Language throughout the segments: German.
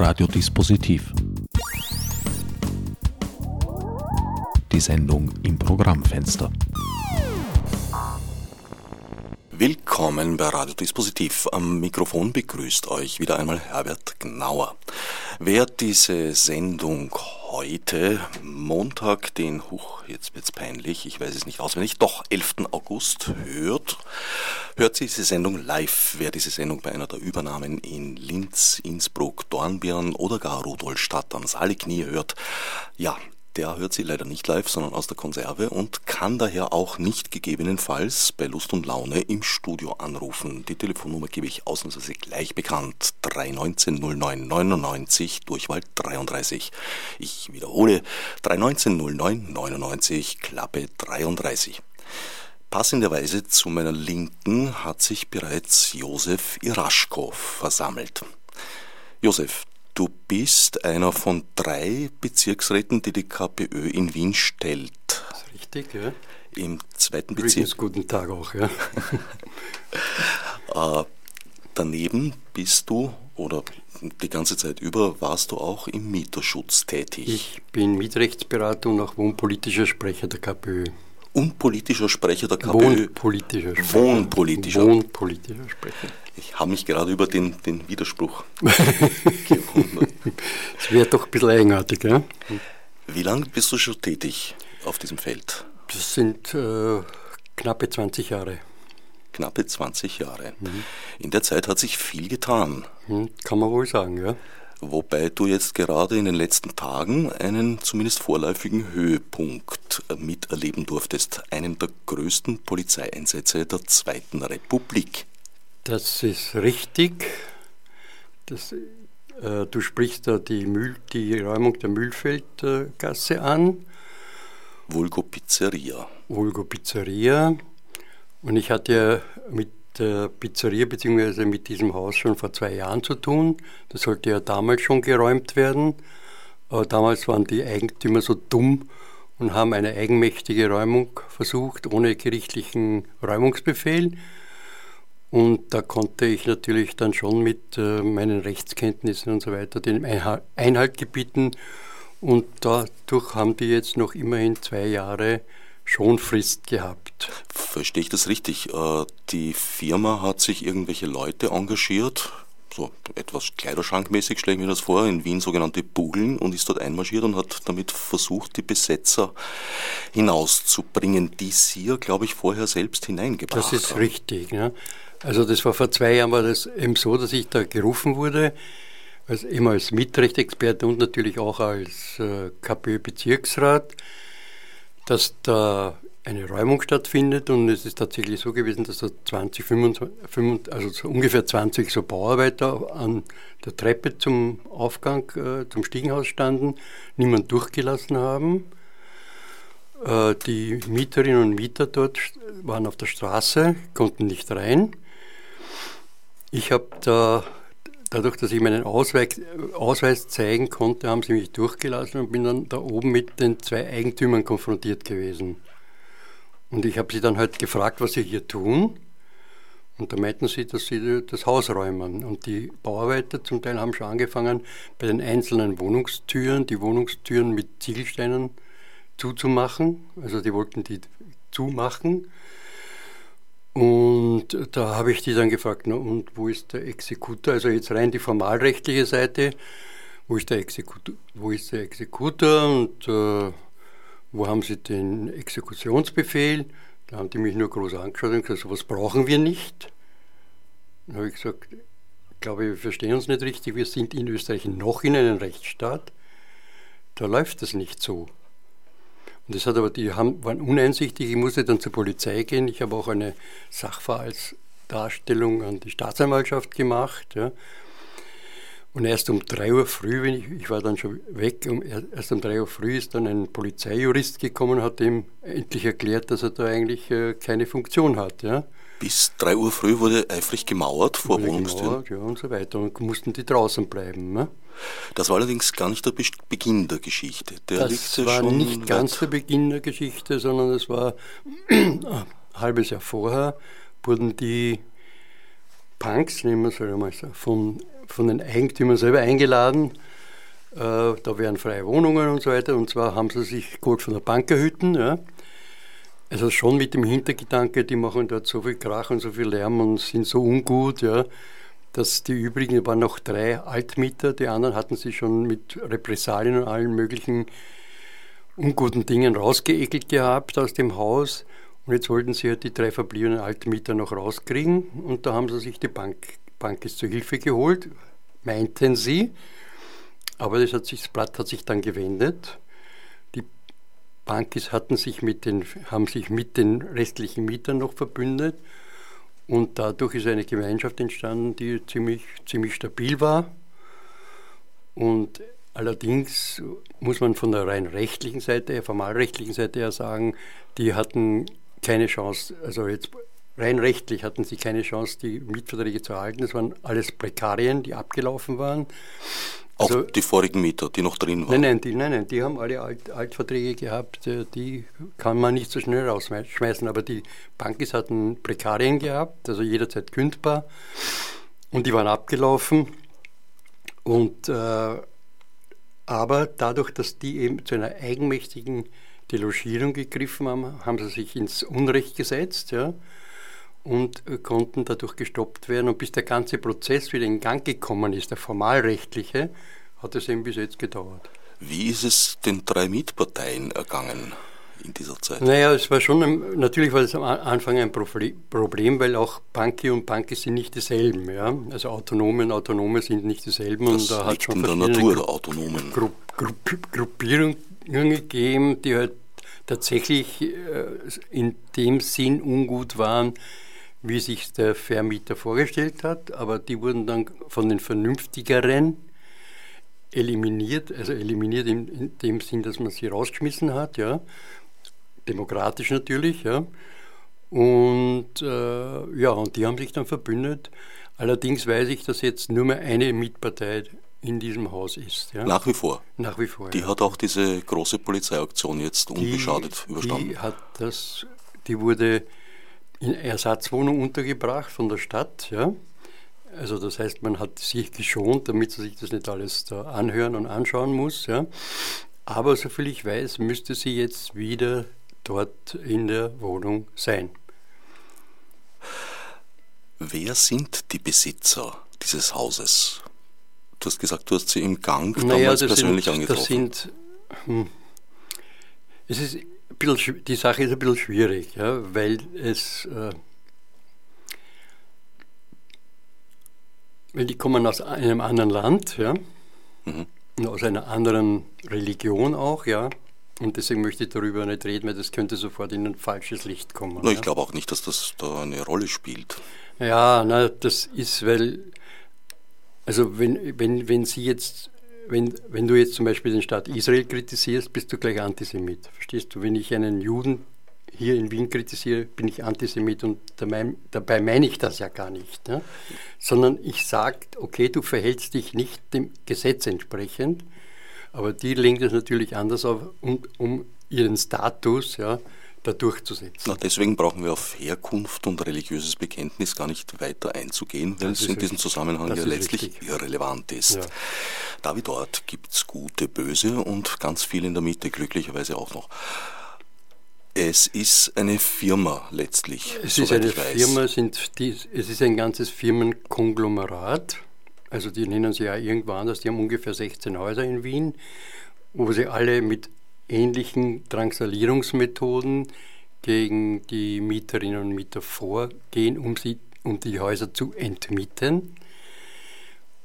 Radiodispositiv. Die Sendung im Programmfenster. Willkommen bei Radiodispositiv. Am Mikrofon begrüßt euch wieder einmal Herbert Gnauer. Wer diese Sendung heute, Montag, den, huch, jetzt wird's peinlich, ich weiß es nicht auswendig, doch 11. August hört, hört diese Sendung live. Wer diese Sendung bei einer der Übernahmen in Linz, Innsbruck, Dornbirn oder gar Rudolstadt am Saaliknie hört, ja, der hört sie leider nicht live, sondern aus der Konserve und kann daher auch nicht gegebenenfalls bei Lust und Laune im Studio anrufen. Die Telefonnummer gebe ich ausnahmsweise gleich bekannt. 319 09 99 Durchwahl 33. Ich wiederhole 319 09 99 Klappe 33. Passenderweise zu meiner Linken hat sich bereits Josef Iraschkow versammelt. Josef, Du bist einer von drei Bezirksräten, die die KPÖ in Wien stellt. Das ist richtig, ja. Im zweiten Bezirk. Übrigens guten Tag auch, ja. äh, daneben bist du oder die ganze Zeit über warst du auch im Mieterschutz tätig. Ich bin Mietrechtsberater und auch wohnpolitischer Sprecher der KPÖ. Unpolitischer Sprecher der KPÖ? Wohnpolitischer Sprecher. Wohnpolitischer. Wohnpolitischer Sprecher. Ich habe mich gerade über den, den Widerspruch gewundert. Das wäre doch ein bisschen eigenartig, ja? Wie lange bist du schon tätig auf diesem Feld? Das sind äh, knappe 20 Jahre. Knappe 20 Jahre. Mhm. In der Zeit hat sich viel getan. Mhm, kann man wohl sagen, ja. Wobei du jetzt gerade in den letzten Tagen einen zumindest vorläufigen Höhepunkt miterleben durftest. Einen der größten Polizeieinsätze der Zweiten Republik. Das ist richtig. Das, äh, du sprichst da die, Mühl, die Räumung der Mühlfeldgasse an. Vulgo Pizzeria. Vulgo Pizzeria. Und ich hatte ja mit der Pizzeria bzw. mit diesem Haus schon vor zwei Jahren zu tun. Das sollte ja damals schon geräumt werden. Aber damals waren die Eigentümer so dumm und haben eine eigenmächtige Räumung versucht, ohne gerichtlichen Räumungsbefehl. Und da konnte ich natürlich dann schon mit äh, meinen Rechtskenntnissen und so weiter den Einhalt gebieten. Und dadurch haben die jetzt noch immerhin zwei Jahre Schonfrist gehabt. Verstehe ich das richtig? Äh, die Firma hat sich irgendwelche Leute engagiert, so etwas Kleiderschankmäßig stelle ich mir das vor, in Wien sogenannte Bugeln und ist dort einmarschiert und hat damit versucht, die Besetzer hinauszubringen, die sie ja, glaube ich, vorher selbst hineingebracht haben. Das ist haben. richtig. Ja. Also das war vor zwei Jahren war das eben so, dass ich da gerufen wurde, als, immer als Mietrechtsexperte und natürlich auch als äh, KPÖ-Bezirksrat, dass da eine Räumung stattfindet und es ist tatsächlich so gewesen, dass da 20, 25, also so ungefähr 20 so Bauarbeiter an der Treppe zum Aufgang, äh, zum Stiegenhaus standen, niemand durchgelassen haben. Äh, die Mieterinnen und Mieter dort waren auf der Straße, konnten nicht rein. Ich habe da, dadurch, dass ich meinen Ausweis, Ausweis zeigen konnte, haben sie mich durchgelassen und bin dann da oben mit den zwei Eigentümern konfrontiert gewesen. Und ich habe sie dann halt gefragt, was sie hier tun. Und da meinten sie, dass sie das Haus räumen. Und die Bauarbeiter zum Teil haben schon angefangen, bei den einzelnen Wohnungstüren, die Wohnungstüren mit Ziegelsteinen zuzumachen. Also die wollten die zumachen. Und da habe ich die dann gefragt, na, und wo ist der Exekutor? Also jetzt rein die formalrechtliche Seite, wo ist der Exekutor, wo ist der Exekutor und äh, wo haben Sie den Exekutionsbefehl? Da haben die mich nur groß angeschaut und gesagt, sowas brauchen wir nicht. Dann habe ich gesagt, ich glaube, wir verstehen uns nicht richtig, wir sind in Österreich noch in einem Rechtsstaat. Da läuft das nicht so. Und das hat aber, die haben, waren uneinsichtig, ich musste dann zur Polizei gehen. Ich habe auch eine Sachverhaltsdarstellung an die Staatsanwaltschaft gemacht. Ja. Und erst um drei Uhr früh, wenn ich, ich war dann schon weg, um, erst um drei Uhr früh ist dann ein Polizeijurist gekommen und hat ihm endlich erklärt, dass er da eigentlich äh, keine Funktion hat. Ja. Bis drei Uhr früh wurde eifrig gemauert vor Wohnungstüren? Ja, und so weiter. Und mussten die draußen bleiben. Ne? Das war allerdings gar nicht der Beginn der Geschichte. Der das war nicht ganz der Beginn der Geschichte, sondern es war ein halbes Jahr vorher, wurden die Punks, nehmen wir es einmal so, von, von den Eigentümern selber eingeladen. Äh, da wären freie Wohnungen und so weiter. Und zwar haben sie sich geholt von der Bankerhütten. Ja. Also schon mit dem Hintergedanke, die machen dort so viel Krach und so viel Lärm und sind so ungut, ja, dass die übrigen waren noch drei Altmieter, die anderen hatten sie schon mit Repressalien und allen möglichen unguten Dingen rausgeekelt gehabt aus dem Haus. Und jetzt wollten sie halt die drei verbliebenen Altmieter noch rauskriegen. Und da haben sie sich die Bank, Bank ist zur Hilfe geholt, meinten sie. Aber das, hat sich, das Blatt hat sich dann gewendet. Die Bankis hatten sich mit den, haben sich mit den restlichen Mietern noch verbündet. Und dadurch ist eine Gemeinschaft entstanden, die ziemlich, ziemlich stabil war. Und allerdings muss man von der rein rechtlichen Seite formalrechtlichen Seite her sagen, die hatten keine Chance, also jetzt rein rechtlich hatten sie keine Chance, die Mietverträge zu erhalten. Das waren alles Prekarien, die abgelaufen waren. Auch also, die vorigen Mieter, die noch drin waren? Nein, nein, die, nein, nein, die haben alle Alt, Altverträge gehabt, äh, die kann man nicht so schnell rausschmeißen. Aber die Bankis hatten Prekarien gehabt, also jederzeit kündbar. Und die waren abgelaufen. Und, äh, aber dadurch, dass die eben zu einer eigenmächtigen Delogierung gegriffen haben, haben sie sich ins Unrecht gesetzt. Ja und äh, konnten dadurch gestoppt werden. Und bis der ganze Prozess wieder in Gang gekommen ist, der formalrechtliche, hat es eben bis jetzt gedauert. Wie ist es den drei Mietparteien ergangen in dieser Zeit? Naja, es war schon, natürlich war es am Anfang ein Problem, weil auch Banki und Banki sind nicht dieselben. Ja? Also Autonome und Autonome sind nicht dieselben. Das und da hat schon in der Natur der Autonomen. Gru Gru Gruppierungen gegeben, die halt tatsächlich äh, in dem Sinn ungut waren, wie sich der Vermieter vorgestellt hat, aber die wurden dann von den Vernünftigeren eliminiert, also eliminiert in, in dem Sinn, dass man sie rausgeschmissen hat, ja, demokratisch natürlich, ja, und äh, ja, und die haben sich dann verbündet. Allerdings weiß ich, dass jetzt nur mehr eine Mietpartei in diesem Haus ist. Ja? Nach wie vor. Nach wie vor. Die ja. hat auch diese große Polizeiaktion jetzt unbeschadet die, überstanden. Die hat das, die wurde in Ersatzwohnung untergebracht von der Stadt. Ja? Also das heißt, man hat sich geschont, damit sie sich das nicht alles da anhören und anschauen muss. Ja? Aber soviel ich weiß, müsste sie jetzt wieder dort in der Wohnung sein. Wer sind die Besitzer dieses Hauses? Du hast gesagt, du hast sie im Gang naja, damals persönlich sind, angetroffen. Das sind, hm, es ist bisschen, die Sache ist ein bisschen schwierig, ja, weil es, äh, weil die kommen aus einem anderen Land, ja, mhm. aus einer anderen Religion auch, ja, und deswegen möchte ich darüber nicht reden, weil das könnte sofort in ein falsches Licht kommen. Na, ich ja. glaube auch nicht, dass das da eine Rolle spielt. Ja, na, das ist, weil, also wenn, wenn, wenn Sie jetzt wenn, wenn du jetzt zum Beispiel den Staat Israel kritisierst, bist du gleich Antisemit. Verstehst du? Wenn ich einen Juden hier in Wien kritisiere, bin ich Antisemit und dabei, dabei meine ich das ja gar nicht. Ne? Sondern ich sage, okay, du verhältst dich nicht dem Gesetz entsprechend, aber die legen das natürlich anders auf, um, um ihren Status ja, da durchzusetzen. Na, deswegen brauchen wir auf Herkunft und religiöses Bekenntnis gar nicht weiter einzugehen, weil es in richtig. diesem Zusammenhang das ja letztlich richtig. irrelevant ist. Ja. Da wie dort gibt es gute, böse und ganz viel in der Mitte, glücklicherweise auch noch. Es ist eine Firma letztlich. Es ist eine Firma, sind die, es ist ein ganzes Firmenkonglomerat. Also die nennen sie ja irgendwo anders, die haben ungefähr 16 Häuser in Wien, wo sie alle mit ähnlichen Drangsalierungsmethoden gegen die Mieterinnen und Mieter vorgehen, um, sie, um die Häuser zu entmieten.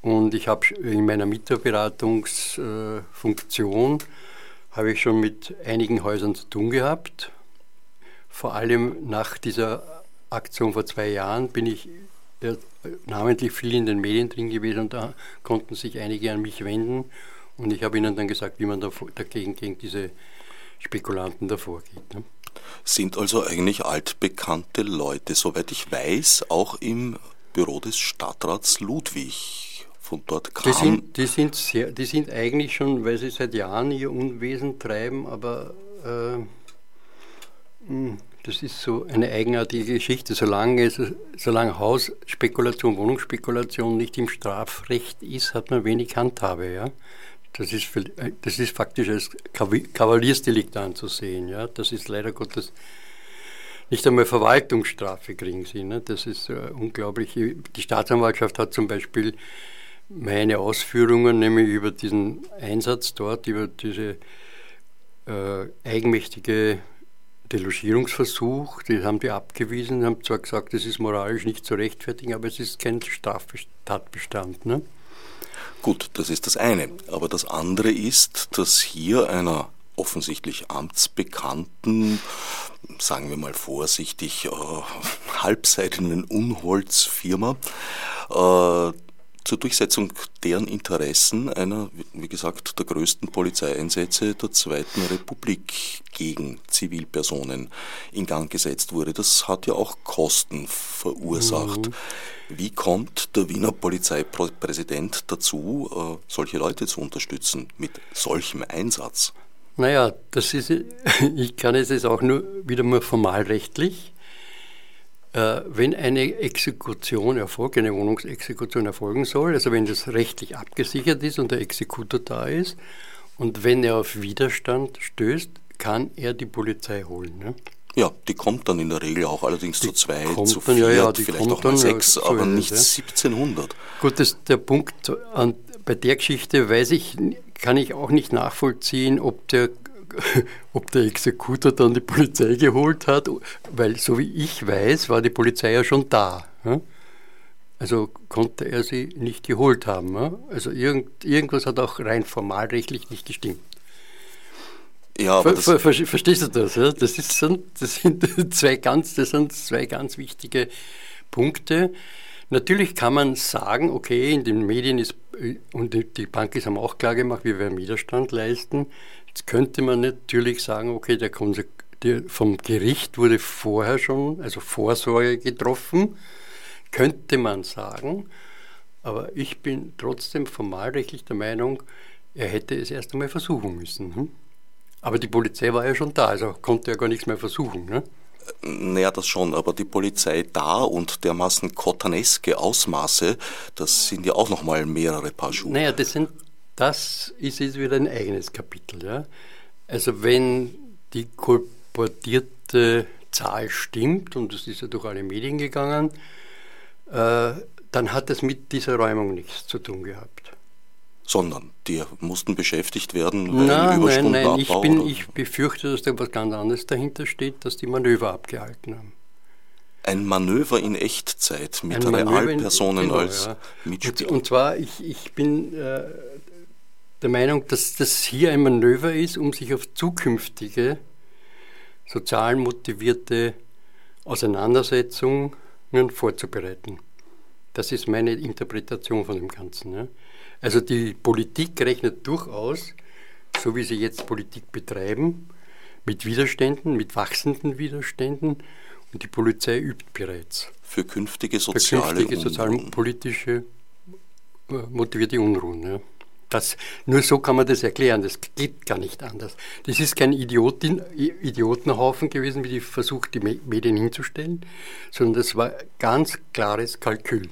Und ich habe in meiner Mieterberatungsfunktion habe ich schon mit einigen Häusern zu tun gehabt. Vor allem nach dieser Aktion vor zwei Jahren bin ich ja, namentlich viel in den Medien drin gewesen und da konnten sich einige an mich wenden und ich habe ihnen dann gesagt, wie man dagegen gegen diese Spekulanten davor geht. Ne? Sind also eigentlich altbekannte Leute, soweit ich weiß, auch im Büro des Stadtrats Ludwig. Von dort kam. Die sind, die sind, sehr, die sind eigentlich schon, weil sie seit Jahren ihr Unwesen treiben, aber äh, hm, Das ist so eine eigenartige Geschichte. Solange, es, solange Hausspekulation, Wohnungsspekulation nicht im Strafrecht ist, hat man wenig Handhabe. Ja? Das, ist, das ist faktisch als Kavaliersdelikt anzusehen. Ja? Das ist leider Gottes nicht einmal Verwaltungsstrafe kriegen sie. Ne? Das ist äh, unglaublich. Die Staatsanwaltschaft hat zum Beispiel meine Ausführungen, nämlich über diesen Einsatz dort, über diese äh, eigenmächtige Delogierungsversuch, die haben die abgewiesen, haben zwar gesagt, es ist moralisch nicht zu rechtfertigen, aber es ist kein Straftatbestand. Ne? Gut, das ist das eine. Aber das andere ist, dass hier einer offensichtlich amtsbekannten, sagen wir mal vorsichtig, äh, halbseitigen Unholzfirma äh, zur Durchsetzung deren Interessen einer, wie gesagt, der größten Polizeieinsätze der Zweiten Republik gegen Zivilpersonen in Gang gesetzt wurde. Das hat ja auch Kosten verursacht. Mhm. Wie kommt der Wiener Polizeipräsident dazu, äh, solche Leute zu unterstützen mit solchem Einsatz? Naja, das ist, ich kann es jetzt auch nur wieder mal formalrechtlich. Äh, wenn eine Exekution erfolgt, eine Wohnungsexekution erfolgen soll, also wenn das rechtlich abgesichert ist und der Exekutor da ist und wenn er auf Widerstand stößt, kann er die Polizei holen. Ne? Ja, die kommt dann in der Regel auch allerdings die zu zwei, zu vier, ja, ja, vielleicht auch mal sechs, ja, aber nicht es, 1700. Gut, das, der Punkt an, bei der Geschichte weiß ich, kann ich auch nicht nachvollziehen, ob der ob der Exekutor dann die Polizei geholt hat, weil so wie ich weiß, war die Polizei ja schon da. Also konnte er sie nicht geholt haben. Also irgend, irgendwas hat auch rein formalrechtlich nicht gestimmt. Ja, aber ver, ver, verstehst du das? Das, ist, das, sind zwei ganz, das sind zwei ganz wichtige Punkte. Natürlich kann man sagen, okay, in den Medien ist, und die Bank ist haben auch klar gemacht, wir werden Widerstand leisten. Jetzt könnte man natürlich sagen, okay, der, der vom Gericht wurde vorher schon, also Vorsorge getroffen, könnte man sagen. Aber ich bin trotzdem formalrechtlich der Meinung, er hätte es erst einmal versuchen müssen. Hm? Aber die Polizei war ja schon da, also konnte er gar nichts mehr versuchen. Ne? Naja, das schon, aber die Polizei da und dermaßen kotaneske Ausmaße, das sind ja auch nochmal mehrere Paar Schuhe. Naja, das sind das ist jetzt wieder ein eigenes Kapitel. Ja? Also wenn die kolportierte Zahl stimmt, und das ist ja durch alle Medien gegangen, äh, dann hat es mit dieser Räumung nichts zu tun gehabt. Sondern die mussten beschäftigt werden, weil nein, Überstunden Nein, nein, ich, bin, ich befürchte, dass da etwas ganz anderes dahinter steht, dass die Manöver abgehalten haben. Ein Manöver in Echtzeit mit Realpersonen genau, als ja. Mitspieler. Und, und, zwar, ich, ich bin äh, der Meinung, dass das hier ein Manöver ist, um sich auf zukünftige sozial motivierte Auseinandersetzungen vorzubereiten. Das ist meine Interpretation von dem Ganzen. Ja. Also die Politik rechnet durchaus, so wie sie jetzt Politik betreiben, mit Widerständen, mit wachsenden Widerständen und die Polizei übt bereits. Für künftige soziale Für künftige sozialpolitische äh, motivierte Unruhen. Ja. Das, nur so kann man das erklären, das geht gar nicht anders. Das ist kein Idiotin, Idiotenhaufen gewesen, wie die versucht, die Medien hinzustellen, sondern das war ganz klares Kalkül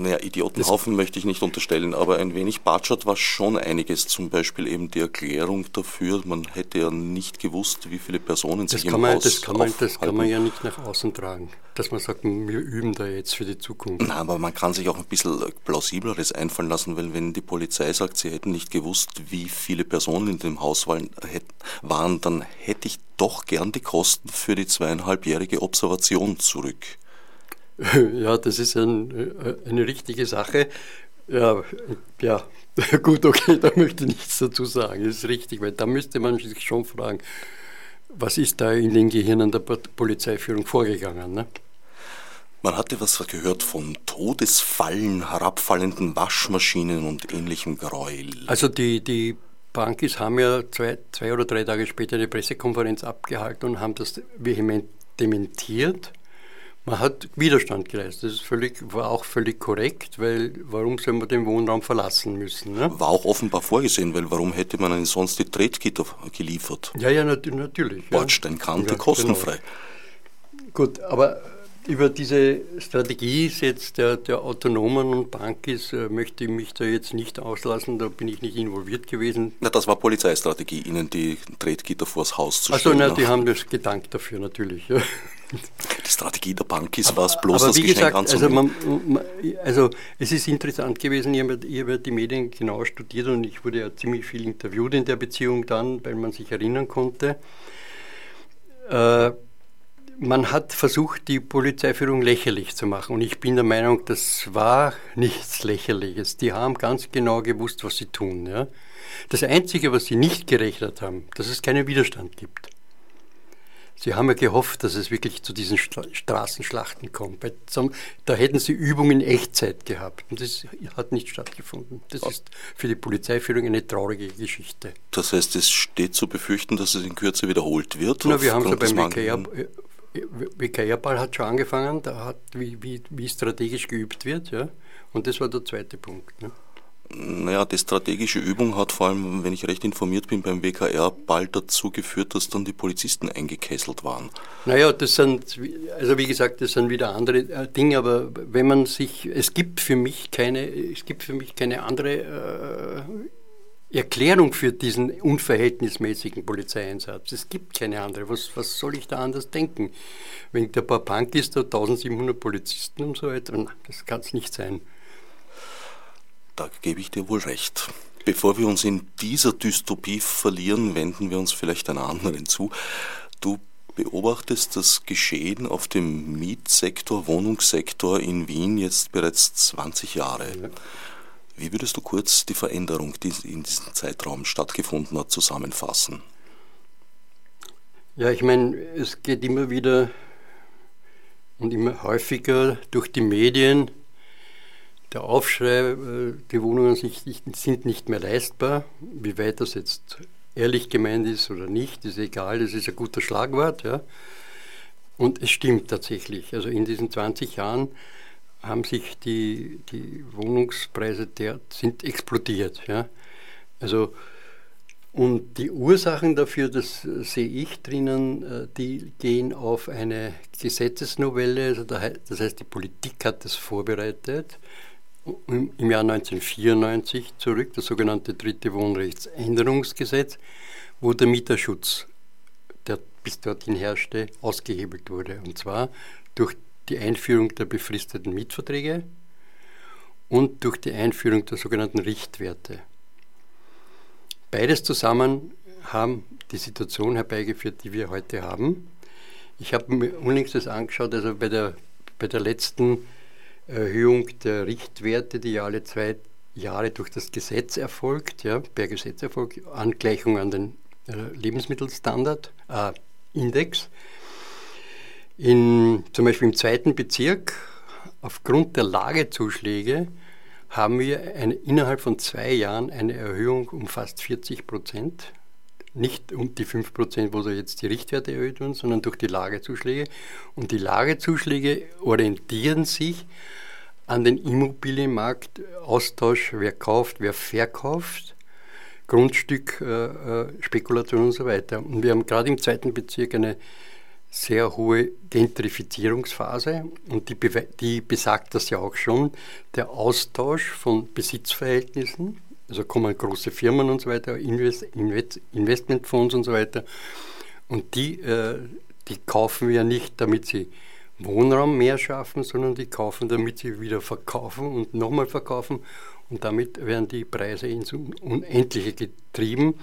naja, Idiotenhaufen das möchte ich nicht unterstellen, aber ein wenig Batschert war schon einiges. Zum Beispiel eben die Erklärung dafür, man hätte ja nicht gewusst, wie viele Personen das sich im man, Haus das kann, man, das kann man ja nicht nach außen tragen, dass man sagt, wir üben da jetzt für die Zukunft. Nein, aber man kann sich auch ein bisschen plausibleres einfallen lassen, weil wenn die Polizei sagt, sie hätten nicht gewusst, wie viele Personen in dem Haus waren, dann hätte ich doch gern die Kosten für die zweieinhalbjährige Observation zurück. Ja, das ist ein, eine richtige Sache. Ja, ja, gut, okay, da möchte ich nichts dazu sagen. Das ist richtig, weil da müsste man sich schon fragen, was ist da in den Gehirnen der Polizeiführung vorgegangen? Ne? Man hatte was gehört von Todesfallen, herabfallenden Waschmaschinen und ähnlichem Gräuel. Also die, die Bankis haben ja zwei, zwei oder drei Tage später eine Pressekonferenz abgehalten und haben das vehement dementiert Man hat Widerstand geleistet. Das ist völlig, war auch völlig korrekt, weil warum soll man den Wohnraum verlassen müssen? Ne? War auch offenbar vorgesehen, weil warum hätte man ihnen sonst die Tretgitter geliefert? Ja, ja, nat natürlich. Bordsteinkante, ja, kostenfrei. Genau. Gut, aber über diese Strategie jetzt der, der autonomen Bankis äh, möchte ich mich da jetzt nicht auslassen, da bin ich nicht involviert gewesen. Na, das war Polizeistrategie, Ihnen die Tretgitter vors Haus zu stellen. Also, na, die haben das gedankt dafür natürlich. Ja. Die Strategie der Bankis war es bloß, das Geschenk gesagt, also, man, man, also es ist interessant gewesen, ich habe, ich habe die Medien genau studiert und ich wurde ja ziemlich viel interviewt in der Beziehung dann, weil man sich erinnern konnte. Äh, man hat versucht, die Polizeiführung lächerlich zu machen. Und ich bin der Meinung, das war nichts Lächerliches. Die haben ganz genau gewusst, was sie tun. Ja? Das Einzige, was sie nicht gerechnet haben, dass es keinen Widerstand gibt. Sie haben ja gehofft, dass es wirklich zu diesen Straßenschlachten kommt. Da hätten sie Übungen in Echtzeit gehabt. Und das hat nicht stattgefunden. Das ist für die Polizeiführung eine traurige Geschichte. Das heißt, es steht zu befürchten, dass es in Kürze wiederholt wird? Na, wir haben ja beim WKR-Ball hat schon angefangen, da hat, wie, wie, wie strategisch geübt wird, ja. Und das war der zweite Punkt. Ne? Naja, die strategische Übung hat vor allem, wenn ich recht informiert bin, beim WKR bald dazu geführt, dass dann die Polizisten eingekesselt waren. Naja, das sind, also wie gesagt, das sind wieder andere äh, Dinge, aber wenn man sich, es gibt für mich keine, es gibt für mich keine andere äh, Erklärung für diesen unverhältnismäßigen Polizeieinsatz. Es gibt keine andere. Was, was soll ich da anders denken? Wenn der paar Punk ist, da 1700 Polizisten und so weiter, das kann es nicht sein. Da gebe ich dir wohl recht. Bevor wir uns in dieser Dystopie verlieren, wenden wir uns vielleicht einer anderen zu. Du beobachtest das Geschehen auf dem Mietsektor, Wohnungssektor in Wien jetzt bereits 20 Jahre. Ja. Wie würdest du kurz die Veränderung, die in diesem Zeitraum stattgefunden hat, zusammenfassen? Ja, ich meine, es geht immer wieder und immer häufiger durch die Medien. Der Aufschrei, äh, die Wohnungen sind nicht mehr leistbar. Wie weit das jetzt ehrlich gemeint ist oder nicht, ist egal, das ist ein guter Schlagwort. Ja. Und es stimmt tatsächlich. Also in diesen 20 Jahren haben sich die, die Wohnungspreise der, sind explodiert. Ja? Also, und die Ursachen dafür, das sehe ich drinnen, äh, die gehen auf eine Gesetzesnovelle, also das heißt, die Politik hat das vorbereitet, im Jahr 1994 zurück, das sogenannte dritte Wohnrechtsänderungsgesetz, wo der Mieterschutz, der bis dorthin herrschte, ausgehebelt wurde. Und zwar durch die Einführung der befristeten Mietverträge und durch die Einführung der sogenannten Richtwerte. Beides zusammen haben die Situation herbeigeführt, die wir heute haben. Ich habe mir unlängst das angeschaut, also bei der, bei der letzten Erhöhung der Richtwerte, die ja alle zwei Jahre durch das Gesetz erfolgt, ja, per Gesetz erfolgt, Angleichung an den äh, Lebensmittelstandard, äh, Index, in, zum Beispiel im zweiten Bezirk, aufgrund der Lagezuschläge, haben wir eine, innerhalb von zwei Jahren eine Erhöhung um fast 40 Prozent. Nicht um die 5 Prozent, wo da jetzt die Richtwerte erhöht wurden, sondern durch die Lagezuschläge. Und die Lagezuschläge orientieren sich an den Immobilienmarkt, Austausch, wer kauft, wer verkauft, Grundstück, äh, äh Spekulation und so weiter. Und wir haben gerade im zweiten Bezirk eine sehr hohe Gentrifizierungsphase und die, die, besagt das ja auch schon, der Austausch von Besitzverhältnissen, also kommen große Firmen und so weiter, Invest, Invest, Investmentfonds und so weiter, und die, äh, die kaufen wir nicht, damit sie Wohnraum mehr schaffen, sondern die kaufen, damit sie wieder verkaufen und nochmal verkaufen und damit werden die Preise ins Unendliche getrieben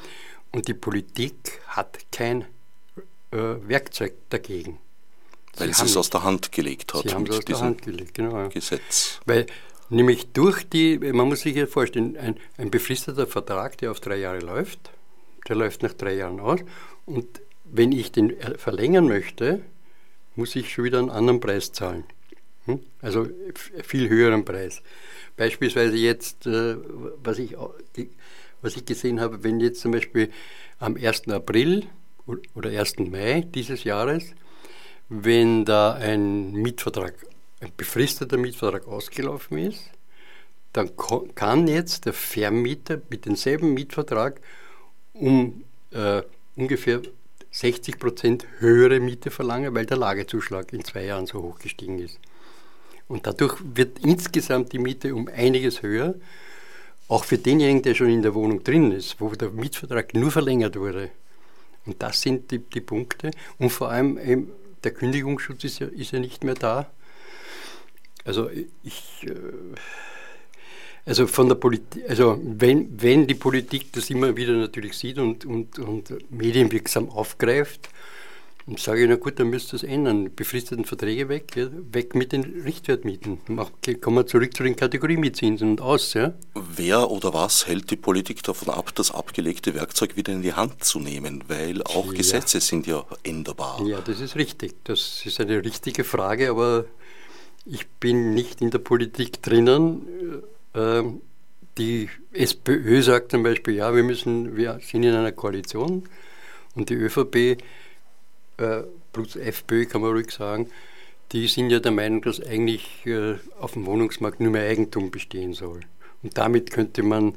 und die Politik hat kein äh, Werkzeug dagegen. Weil sie es aus der Hand gelegt hat. Sie haben es aus der Hand gelegt, genau. Gesetz. Weil nämlich durch die, man muss sich ja vorstellen, ein, ein befristeter Vertrag, der auf drei Jahre läuft, der läuft nach drei Jahren aus und wenn ich den verlängern möchte, muss ich schon wieder einen anderen Preis zahlen. Hm? Also viel höheren Preis. Beispielsweise jetzt, äh, was ich, was ich gesehen habe, wenn jetzt zum Beispiel am 1. April oder 1. Mai dieses Jahres, wenn da ein Mietvertrag, ein befristeter Mietvertrag ausgelaufen ist, dann kann jetzt der Vermieter mit demselben Mietvertrag um äh, ungefähr 60 Prozent höhere Miete verlangen, weil der Lagezuschlag in zwei Jahren so hoch gestiegen ist. Und dadurch wird insgesamt die Miete um einiges höher, auch für denjenigen, der schon in der Wohnung drin ist, wo der Mietvertrag nur verlängert wurde. Und das sind die, die Punkte. Und vor allem eben, der Kündigungsschutz ist ja, ist ja nicht mehr da. Also ich, äh, also von der Politik, also wenn, wenn die Politik das immer wieder natürlich sieht und, und, und medienwirksam aufgreift, dann sage ich, na gut, dann müsst ihr es ändern. Befristeten Verträge weg, ja, weg mit den Richtwertmieten. Kommen wir zurück zu den Kategoriemietzinsen und aus. Ja. Wer oder was hält die Politik davon ab, das abgelegte Werkzeug wieder in die Hand zu nehmen? Weil auch ja. Gesetze sind ja änderbar. Ja, das ist richtig. Das ist eine richtige Frage, aber ich bin nicht in der Politik drinnen. Ähm, die SPÖ sagt zum Beispiel, ja, wir müssen, wir sind in einer Koalition und die ÖVP äh, plus FPÖ kann man ruhig sagen, die sind ja der Meinung, dass eigentlich äh, auf dem Wohnungsmarkt nur mehr Eigentum bestehen soll. Und damit könnte man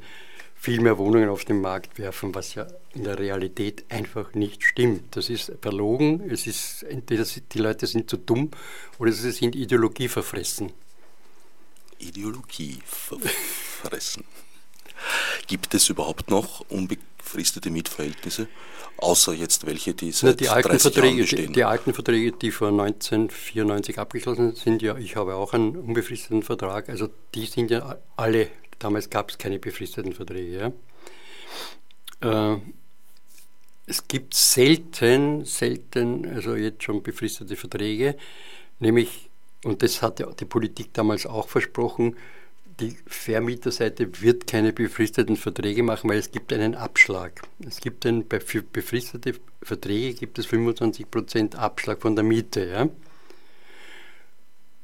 viel mehr Wohnungen auf den Markt werfen, was ja in der Realität einfach nicht stimmt. Das ist verlogen, es ist entweder die Leute sind zu dumm oder sie sind ideologieverfressen. Ideologie verfressen. Gibt es überhaupt noch unbefristete Mietverhältnisse? Außer jetzt welche, die seit die alten 30 Verträge, Jahren bestehen. Die, die, alten Verträge, die vor 1994 abgeschlossen sind, ja, ich habe auch einen unbefristeten Vertrag, also die sind ja alle, damals gab es keine befristeten Verträge. Ja. Äh, es gibt selten, selten, also jetzt schon befristete Verträge, nämlich, und das hat die Politik damals auch versprochen, die Vermieterseite wird keine befristeten Verträge machen, weil es gibt einen Abschlag. Es gibt einen, bei befristete Verträge gibt es 25% Abschlag von der Miete. Ja?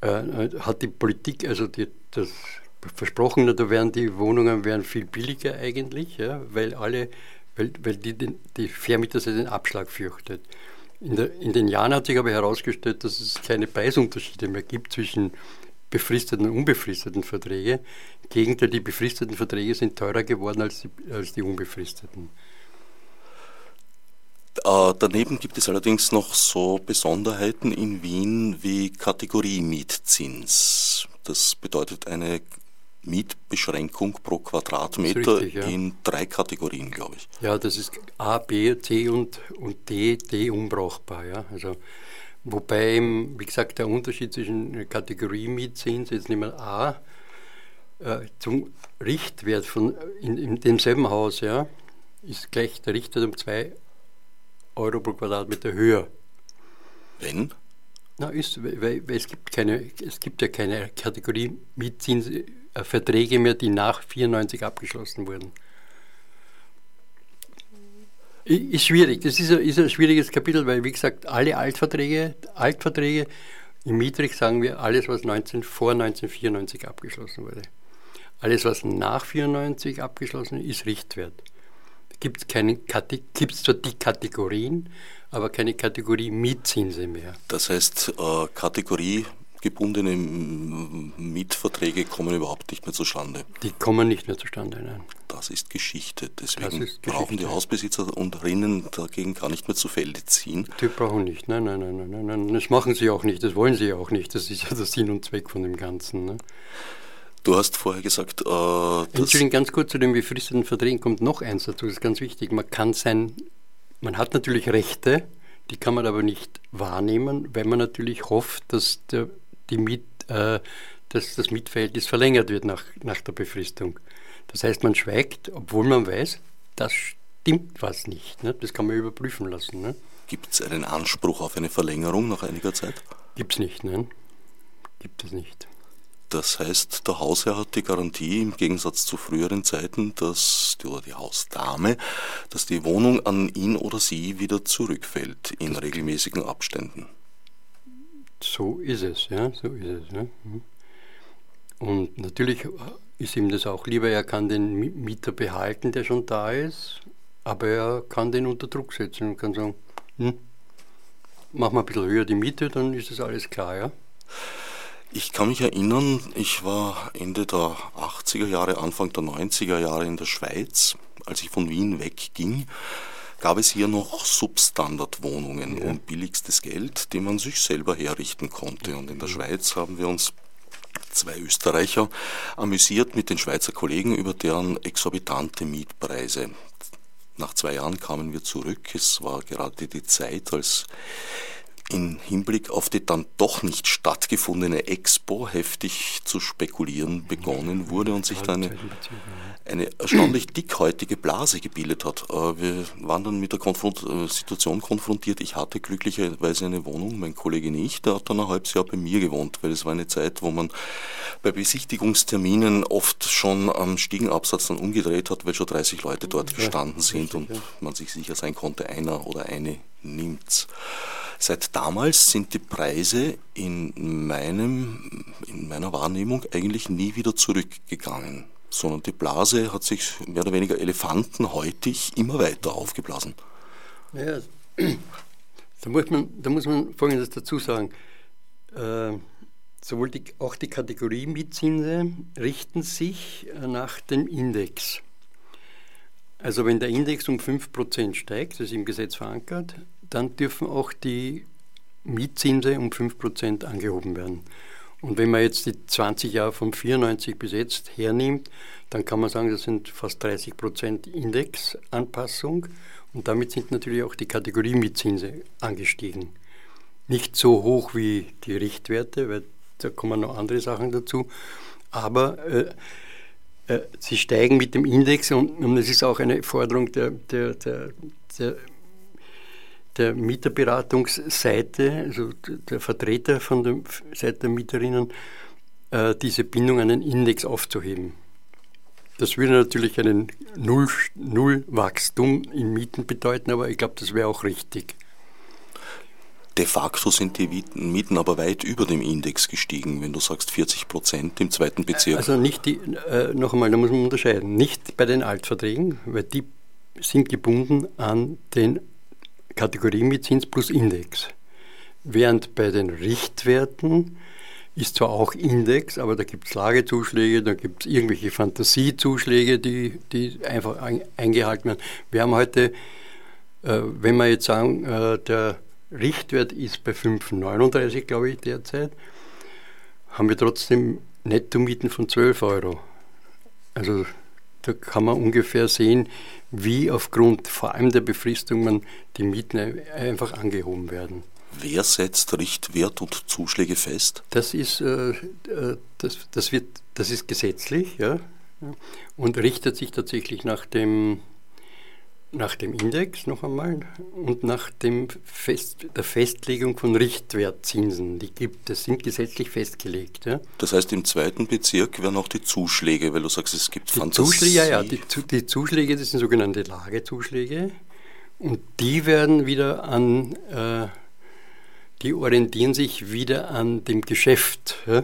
Äh, hat die Politik also die, das versprochen, da werden die Wohnungen werden viel billiger eigentlich, ja? weil alle, weil, weil die, die Vermieterseite den Abschlag fürchtet. In, der, in, den Jahren hat sich aber herausgestellt, dass es keine Preisunterschiede mehr gibt zwischen befristeten und unbefristeten Verträge. Im Gegenteil, die befristeten Verträge sind teurer geworden als die, als die unbefristeten. Äh, daneben gibt es allerdings noch so Besonderheiten in Wien wie Kategorie-Mietzins. Das bedeutet eine Mietbeschränkung pro Quadratmeter richtig, ja. in drei Kategorien, glaube ich. Ja, das ist A, B, C und, und D, D unbrauchbar. Ja. Also Wobei, wie gesagt, der Unterschied zwischen Kategorie Mietzins, jetzt nehmen wir A, äh, zum Richtwert von, in, in demselben Haus, ja, ist gleich der Richtwert um 2 Euro pro Quadratmeter höher. Wenn? Na, ist, weil, weil es, gibt keine, es gibt ja keine Kategorie Mietzinsverträge äh, mehr, die nach 94 abgeschlossen wurden. Ist schwierig. Das ist ein, ist ein schwieriges Kapitel, weil, wie gesagt, alle Altverträge, Altverträge im Mietrecht sagen wir alles, was 19, vor 1994 abgeschlossen wurde. Alles, was nach 1994 abgeschlossen ist, ist Richtwert. Gibt es zwar die Kategorien, aber keine Kategorie Mietzinse mehr. Das heißt, äh, Kategorie gebundene Mietverträge kommen überhaupt nicht mehr zustande. Die kommen nicht mehr zustande, nein. Das ist Geschichte. Deswegen ist Geschichte. brauchen die Hausbesitzer und Rinnen dagegen gar nicht mehr zu Felde ziehen. Die brauchen nicht, nein, nein, nein, nein, nein. Das machen sie auch nicht, das wollen sie auch nicht. Das ist ja der Sinn und Zweck von dem Ganzen. Ne? Du hast vorher gesagt, äh, Entschuldigung, ganz kurz zu den befristeten Verträgen kommt noch eins dazu, das ist ganz wichtig. Man kann sein, man hat natürlich Rechte, die kann man aber nicht wahrnehmen, weil man natürlich hofft, dass der die Miet, äh, dass das Mietverhältnis verlängert wird nach, nach der Befristung. Das heißt, man schweigt, obwohl man weiß, das stimmt was nicht. Ne? Das kann man überprüfen lassen. Ne? Gibt es einen Anspruch auf eine Verlängerung nach einiger Zeit? Gibt es nicht, nein. Gibt es nicht. Das heißt, der Hausherr hat die Garantie im Gegensatz zu früheren Zeiten, dass die, oder die Hausdame, dass die Wohnung an ihn oder sie wieder zurückfällt in regelmäßigen Abständen. So ist es, ja, so ist es. Ja. Mhm. Und natürlich ist ihm das auch lieber, er kann den Mieter behalten, der schon da ist, aber er kann den unter Druck setzen und kann sagen, hm, machen wir ein bisschen höher die Miete, dann ist das alles klar, ja? Ich kann mich erinnern, ich war Ende der 80er Jahre, Anfang der 90er Jahre in der Schweiz. Als ich von Wien wegging, gab es hier noch Substandardwohnungen ja. um billigstes Geld, die man sich selber herrichten konnte. Und in der Schweiz haben wir uns zwei Österreicher amüsiert mit den Schweizer Kollegen über deren exorbitante Mietpreise. Nach zwei Jahren kamen wir zurück. Es war gerade die Zeit, als in Hinblick auf die dann doch nicht stattgefundene Expo heftig zu spekulieren begonnen wurde und sich da eine, eine erstaunlich dickhäutige Blase gebildet hat. Äh, wir waren dann mit der Konfront äh, Situation konfrontiert. Ich hatte glücklicherweise eine Wohnung, mein Kollege nicht. Der hat dann ein halbes Jahr bei mir gewohnt, weil es war eine Zeit, wo man bei Besichtigungsterminen oft schon am Stiegenabsatz dann umgedreht hat, weil schon 30 Leute dort gestanden sind und man sich sicher sein konnte, einer oder eine nimmt's. Seit damals sind die Preise in, meinem, in meiner Wahrnehmung eigentlich nie wieder zurückgegangen, sondern die Blase hat sich mehr oder weniger elefantenhäutig immer weiter aufgeblasen. Ja, da muss man, da muss man Folgendes dazu sagen. Äh, sowohl die, auch die Kategorie Mietzinse richten sich nach dem Index. Also wenn der Index um 5% steigt, das ist im Gesetz verankert, dann dürfen auch die Mietzinse um 5% angehoben werden. Und wenn man jetzt die 20 Jahre von 94 bis jetzt hernimmt, dann kann man sagen, das sind fast 30% Indexanpassung und damit sind natürlich auch die Kategorie Mietzinse angestiegen. Nicht so hoch wie die Richtwerte, weil da kommen noch andere Sachen dazu, aber äh, äh, sie steigen mit dem Index und, und das ist auch eine Forderung der, der, der, der der Mieterberatungsseite, also der Vertreter von der Seite der Mieterinnen, äh, diese Bindung an den Index aufzuheben. Das würde natürlich einen Null, Nullwachstum in Mieten bedeuten, aber ich glaube, das wäre auch richtig. De facto sind die Mieten aber weit über dem Index gestiegen, wenn du sagst 40 Prozent im zweiten Bezirk. Also nicht die, äh, noch einmal, da muss man unterscheiden, nicht bei den Altverträgen, weil die sind gebunden an den Kategorie mit Zins plus Index. Während bei den Richtwerten ist zwar auch Index, aber da gibt es Lagezuschläge, da gibt es irgendwelche Fantasiezuschläge, die, die einfach eingehalten werden. Wir haben heute, äh, wenn wir jetzt sagen, äh, der Richtwert ist bei 5,39, glaube ich, derzeit, haben wir trotzdem Nettomieten von 12 Euro. Also da kann man ungefähr sehen, wie aufgrund vor allem der Befristung man die Mieten einfach angehoben werden. Wer setzt Richtwert und Zuschläge fest? Das ist, äh, äh, das, das, wird, das ist gesetzlich ja, und richtet sich tatsächlich nach dem nach dem Index noch einmal und nach dem Fest, der Festlegung von Richtwertzinsen. Die gibt es, sind gesetzlich festgelegt. Ja. Das heißt, im zweiten Bezirk werden auch die Zuschläge, weil du sagst, es gibt die Fantasie. Zuschläge, ja, ja, die, die Zuschläge, das sind sogenannte Lagezuschläge und die werden wieder an, äh, die orientieren sich wieder an dem Geschäft, ja,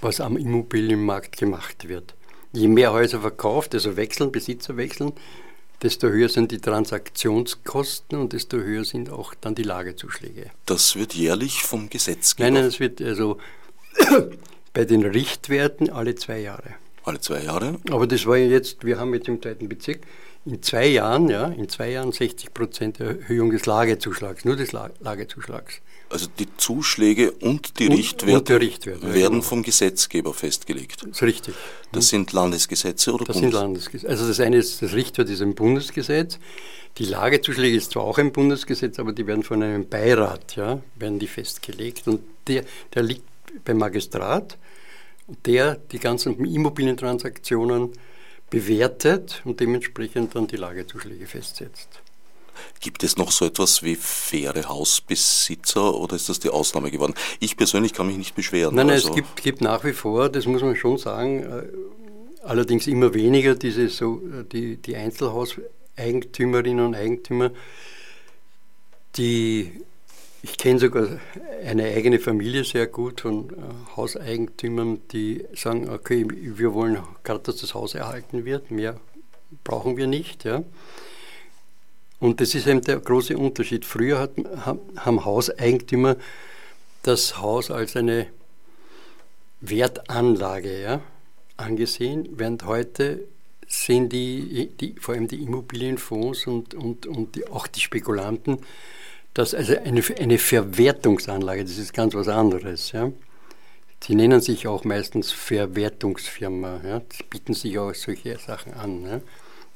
was am Immobilienmarkt gemacht wird. Je mehr Häuser verkauft, also wechseln, Besitzer wechseln, desto höher sind die Transaktionskosten und desto höher sind auch dann die Lagezuschläge. Das wird jährlich vom Gesetzgeber? Nein, nein, das wird also bei den Richtwerten alle zwei Jahre. Alle zwei Jahre? Aber das war ja jetzt, wir haben jetzt im zweiten Bezirk in zwei Jahren, ja, in zwei Jahren 60 Prozent Erhöhung des Lagezuschlags, nur des Lagezuschlags. Also die Zuschläge und die und, Richtwerte, und Richtwert, werden ja, genau. vom Gesetzgeber festgelegt. Das ist richtig. Das sind Landesgesetze oder Das Bundes sind Landesgesetze. Also das eine ist, das Richtwert ist ein Bundesgesetz. Die Lagezuschläge ist zwar auch ein Bundesgesetz, aber die werden von einem Beirat, ja, werden die festgelegt. Und der, der liegt beim Magistrat, der die ganzen Immobilientransaktionen bewertet und dementsprechend dann die Lagezuschläge festsetzt. Gibt es noch so etwas wie faire Hausbesitzer oder ist das die Ausnahme geworden? Ich persönlich kann mich nicht beschweren. Nein, nein also. es gibt, gibt, nach wie vor, das muss man schon sagen, äh, allerdings immer weniger diese so, äh, die, die Einzelhauseigentümerinnen und Eigentümer, die ich kenne sogar eine eigene Familie sehr gut von äh, Hauseigentümern, die sagen, okay, wir wollen gerade, dass das Haus erhalten wird, mehr brauchen wir nicht. Ja. Und das ist eben der große Unterschied. Früher hat, haben Hauseigentümer das Haus als eine Wertanlage ja, angesehen, während heute sehen die, die, vor allem die Immobilienfonds und, und, und die, auch die Spekulanten, dass also eine, eine Verwertungsanlage, das ist ganz was anderes. Ja. Sie nennen sich auch meistens Verwertungsfirma. Ja. Sie bieten sich auch solche Sachen an. Ja.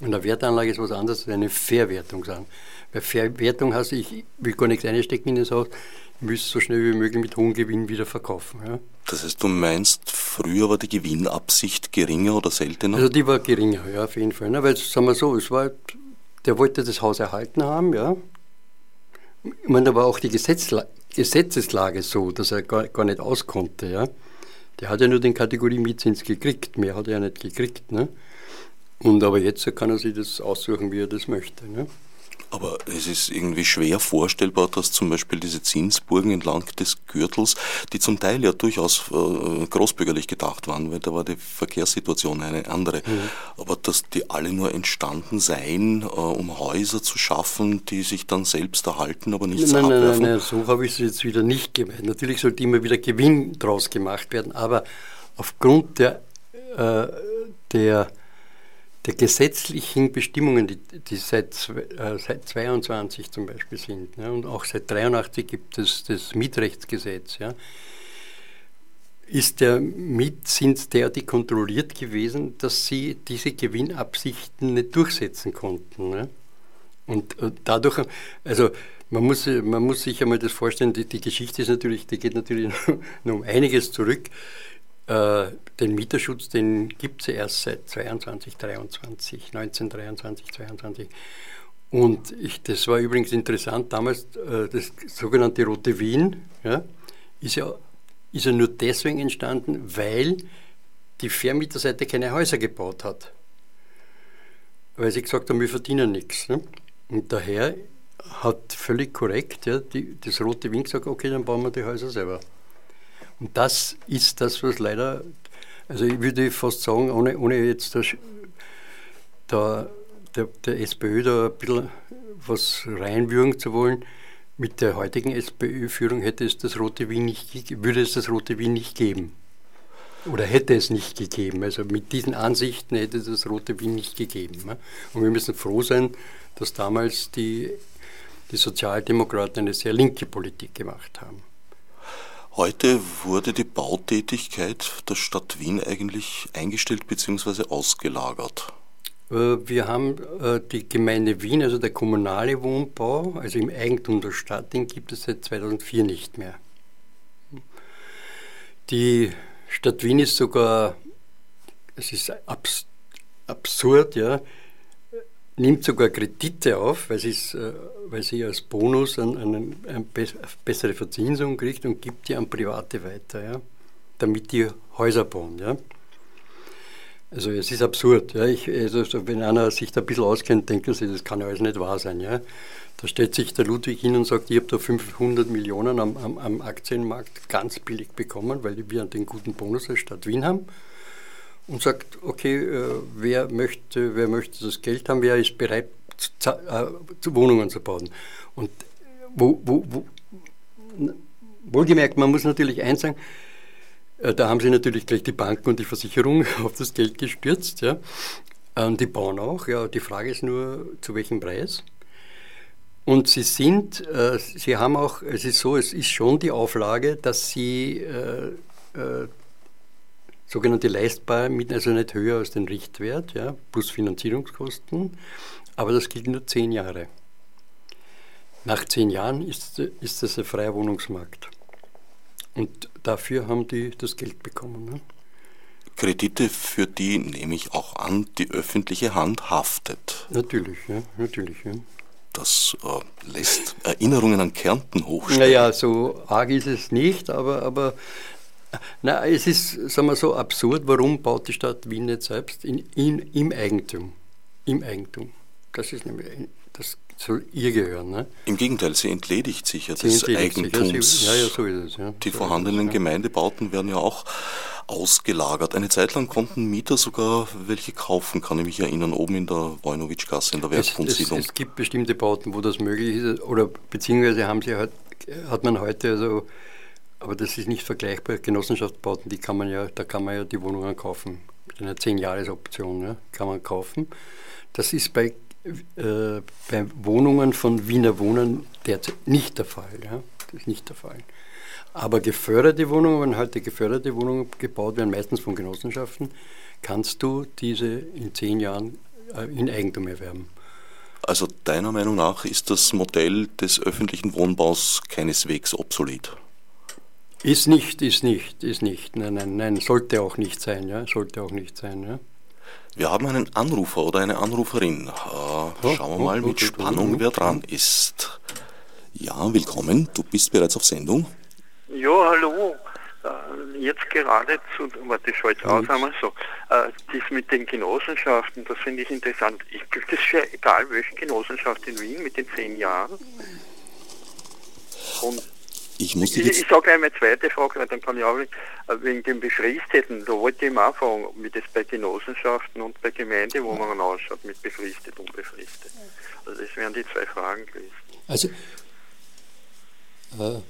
Und eine Wertanlage ist was anderes als eine Verwertungsanlage. Bei Verwertung heißt, ich will gar nichts einstecken in das Haus, ich muss es so schnell wie möglich mit hohem Gewinn wieder verkaufen. Ja. Das heißt, du meinst, früher war die Gewinnabsicht geringer oder seltener? Also die war geringer, ja, auf jeden Fall. Ne? Weil, sagen wir so, es war, der wollte das Haus erhalten haben, ja. Ich meine, da war auch die Gesetzla Gesetzeslage so, dass er gar, gar nicht auskonnte, ja. Der hat ja nur den Kategorie Mietzins gekriegt, mehr hat er ja nicht gekriegt, ne. Und aber jetzt kann er sich das aussuchen, wie er das möchte, ne. Aber es ist irgendwie schwer vorstellbar, dass zum Beispiel diese Zinsburgen entlang des Gürtels, die zum Teil ja durchaus äh, großbürgerlich gedacht waren, weil da war die Verkehrssituation eine andere, mhm. aber dass die alle nur entstanden seien, äh, um Häuser zu schaffen, die sich dann selbst erhalten, aber nicht nein, nein, nein, nein, so habe ich es jetzt wieder nicht gemeint. Natürlich sollte immer wieder Gewinn draus gemacht werden, aber aufgrund der, äh, der der gesetzlichen Bestimmungen, die, die seit, äh, seit 22 zum Beispiel sind, ne, und auch seit 83 gibt es das Mietrechtsgesetz, ja, ist der Mietzins derartig kontrolliert gewesen, dass sie diese Gewinnabsichten nicht durchsetzen konnten. Ne? Und äh, dadurch, also man muss, man muss sich einmal das vorstellen, die, die Geschichte ist natürlich, die geht natürlich noch um einiges zurück. Äh, den Mieterschutz, den gibt es ja erst seit 22, 23, 1923, 22. Und ich, das war übrigens interessant, damals äh, das sogenannte Rote Wien ja, ist, ja, ist ja nur deswegen entstanden, weil die Vermieterseite keine Häuser gebaut hat. Weil sie gesagt haben, wir verdienen nichts. Ne? Und daher hat völlig korrekt ja, die, das Rote Wien gesagt, okay, dann bauen wir die Häuser selber. Und das ist das, was leider, also ich würde fast sagen, ohne, ohne jetzt das, da, der, der SPÖ da ein bisschen was reinwürgen zu wollen, mit der heutigen SPÖ-Führung hätte es das Rote Wien nicht, würde es das Rote Wien nicht geben. Oder hätte es nicht gegeben. Also mit diesen Ansichten hätte es das Rote Wien nicht gegeben. Und wir müssen froh sein, dass damals die, die Sozialdemokraten eine sehr linke Politik gemacht haben. Heute wurde die Bautätigkeit der Stadt Wien eigentlich eingestellt bzw. ausgelagert. Äh, wir haben äh, die Gemeinde Wien, also der kommunale Wohnbau, also im Eigentum der Stadt, den gibt es seit 2004 nicht mehr. Die Stadt Wien ist sogar, es ist abs absurd, ja, nimmt sogar Kredite auf, weil, äh, weil sie als Bonus eine, eine, eine bessere Verzinsung kriegt und gibt die an Private weiter, ja, damit die Häuser bauen. Ja. Also es ist absurd. Ja. Ich, also wenn einer sich da ein bisschen auskennt, denkt er sich, das kann ja alles nicht wahr sein. Ja. Da stellt sich der Ludwig hin und sagt, ich habe da 500 Millionen am, am, am Aktienmarkt ganz billig bekommen, weil wir den guten Bonus als Stadt Wien haben und sagt, okay, äh, wer, möchte, wer möchte das Geld haben, wer ist bereit, zu, äh, zu Wohnungen zu bauen. Und wo, wo, wo, wohlgemerkt, man muss natürlich eins sagen, äh, da haben sie natürlich gleich die Banken und die Versicherungen auf das Geld gestürzt. Ja. Und die bauen auch. Ja. Die Frage ist nur, zu welchem Preis. Und sie sind, äh, sie haben auch, es ist so, es ist schon die Auflage, dass sie äh, äh, sogenannte leistbare Mieten, also nicht höher als den Richtwert, ja, plus Finanzierungskosten, aber das gilt nur zehn Jahre. Nach zehn Jahren ist, ist das ein freier Wohnungsmarkt. Und dafür haben die das Geld bekommen. Ne? Kredite, für die nehme ich auch an, die öffentliche Hand haftet. Natürlich, ja, natürlich. Ja. Das äh, lässt Erinnerungen an Kärnten hochstehen. Naja, so arg ist es nicht, aber, aber na, es ist, sagen wir so, absurd. Warum baut die Stadt Wien nicht selbst in, in, im Eigentum? Im Eigentum. Das ist nämlich das soll ihr gehören. Ne? Im Gegenteil, sie entledigt sich ja des Eigentums. Sich. Ja, ja, so ist es. Ja. Die so vorhandenen es, ja. Gemeindebauten werden ja auch ausgelagert. Eine Zeit lang konnten Mieter sogar welche kaufen, kann ich mich erinnern, oben in der Wojnowitsch-Gasse, in der Werkbundsiedlung. Es, es, es, gibt bestimmte Bauten, wo das möglich ist, oder beziehungsweise haben sie halt, hat man heute also, aber das ist nicht vergleichbar, Genossenschaftsbauten, die kann man ja, da kann man ja die Wohnungen kaufen. Mit einer 10-Jahres-Option ja, kann man kaufen. Das ist bei, äh, bei Wohnungen von Wiener Wohnern derzeit nicht der Fall. Ja? Das ist nicht der Fall. Aber geförderte Wohnungen, wenn heute geförderte Wohnungen gebaut werden, meistens von Genossenschaften, kannst du diese in zehn Jahren äh, in Eigentum erwerben. Also deiner Meinung nach ist das Modell des öffentlichen Wohnbaus keineswegs obsolet? Ist nicht, ist nicht, ist nicht. Nein, nein, nein, sollte auch nicht sein, ja, sollte auch nicht sein, ja. Wir haben einen Anrufer oder eine Anruferin. Äh, schauen wir mal mit Spannung, wer dran ist. Ja, willkommen. Du bist bereits auf Sendung. Ja, hallo. Äh, jetzt gerade zu, warte, ich schalte aus einmal so, äh, das mit den Genossenschaften, das finde ich interessant. Ich, das ist ja egal, welche Genossenschaft in Wien mit den zehn Jahren. Und ich, muss ich, ich sage gleich meine zweite Frage, weil dann kann ich auch äh, wegen dem Befristeten, da wollte ich mal fragen, wie das bei Genossenschaften und bei Gemeindewohnungen ausschaut, mit befristet und unbefristet. Also das wären die zwei Fragen gewesen. Also, äh,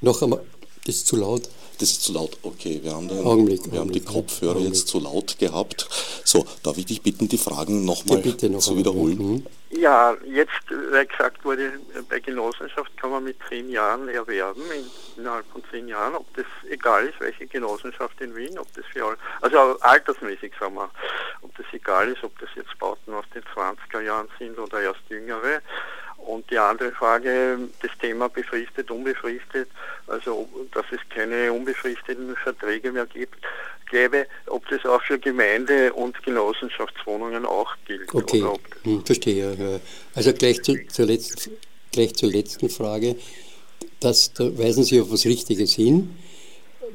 noch einmal, das ist zu laut. Das ist zu laut. Okay, wir haben, den, Augenblick, wir haben die Kopfhörer Augenblick. jetzt zu laut gehabt. So, darf ich dich bitten, die Fragen nochmal ja, noch zu wiederholen? Mhm. Ja, jetzt, weil gesagt wurde, bei Genossenschaft kann man mit zehn Jahren erwerben, in, innerhalb von zehn Jahren, ob das egal ist, welche Genossenschaft in Wien, ob das für alle, also altersmäßig sagen wir, ob das egal ist, ob das jetzt Bauten aus den 20er Jahren sind oder erst jüngere. Und die andere Frage, das Thema befristet, unbefristet, also dass es keine unbefristeten Verträge mehr gibt, gäbe, ob das auch für Gemeinde- und Genossenschaftswohnungen auch gilt. Okay, hm, verstehe. Also gleich, zu, zur letzten, gleich zur letzten Frage. Das, da weisen Sie auf was Richtiges hin.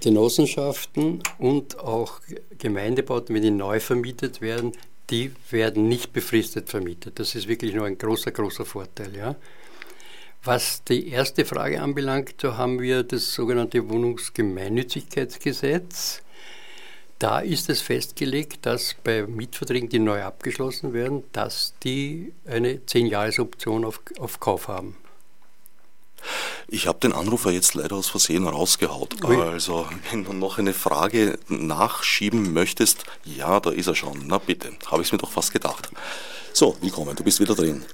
Genossenschaften und auch Gemeindebauten, wenn die neu vermietet werden, die werden nicht befristet vermietet. Das ist wirklich nur ein großer, großer Vorteil. Ja. Was die erste Frage anbelangt, da haben wir das sogenannte Wohnungsgemeinnützigkeitsgesetz. Da ist es festgelegt, dass bei Mietverträgen, die neu abgeschlossen werden, dass die eine 10-Jahres-Option auf, auf Kauf haben. Ich habe den Anrufer jetzt leider aus Versehen rausgehaut. Ui. Also, wenn du noch eine Frage nachschieben möchtest, ja, da ist er schon. Na bitte, habe ich es mir doch fast gedacht. So, willkommen, du bist wieder drin.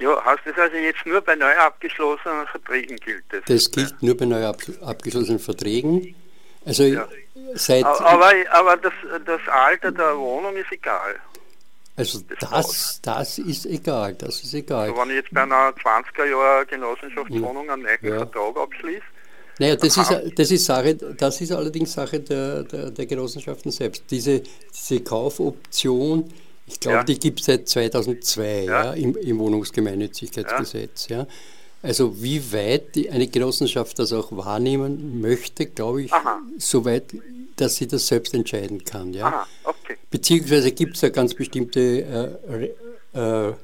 Ja, heißt das also jetzt nur bei neu abgeschlossenen Verträgen gilt das? Das gilt nur bei neu ab, abgeschlossenen Verträgen. Also ja. seit aber, aber das, das Alter der Wohnung ist egal. Also das, das ist egal, das ist egal. Also wenn ich jetzt bei einer 20er Jahr Genossenschaftswohnung einen neuen ja. Vertrag abschließe, naja, das ist, das ist, Sache, das ist allerdings Sache der, der, der Genossenschaften selbst. Diese, diese Kaufoption, ich glaube, ja. die gibt es seit 2002 ja. ja im, im, Wohnungsgemeinnützigkeitsgesetz. Ja. Also wie weit die, eine Genossenschaft das auch wahrnehmen möchte, glaube ich, Aha. soweit, dass sie das selbst entscheiden kann. Ja? Aha, okay. Beziehungsweise gibt es ja ganz bestimmte äh, äh,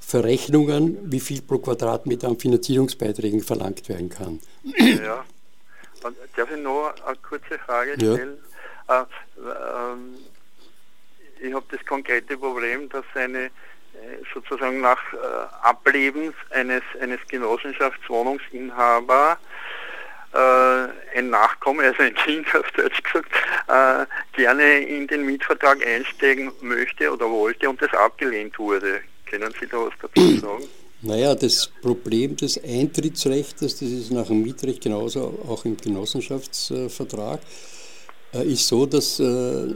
Verrechnungen, wie viel pro Quadratmeter an Finanzierungsbeiträgen verlangt werden kann. Ja. Und darf ich noch eine kurze Frage stellen? Ja. Äh, ähm, ich habe das konkrete Problem, dass eine äh, sozusagen nach äh, Ablebens eines, eines Genossenschaftswohnungsinhabers äh, ein Nachkommen, also ein Kind auf Deutsch gesagt, äh, gerne in den Mietvertrag einsteigen möchte oder wollte und das abgelehnt wurde. Können Sie da was dazu sagen? Naja, das Problem des Eintrittsrechts, das ist nach dem Mietrecht genauso auch im Genossenschaftsvertrag, äh, ist so, dass äh,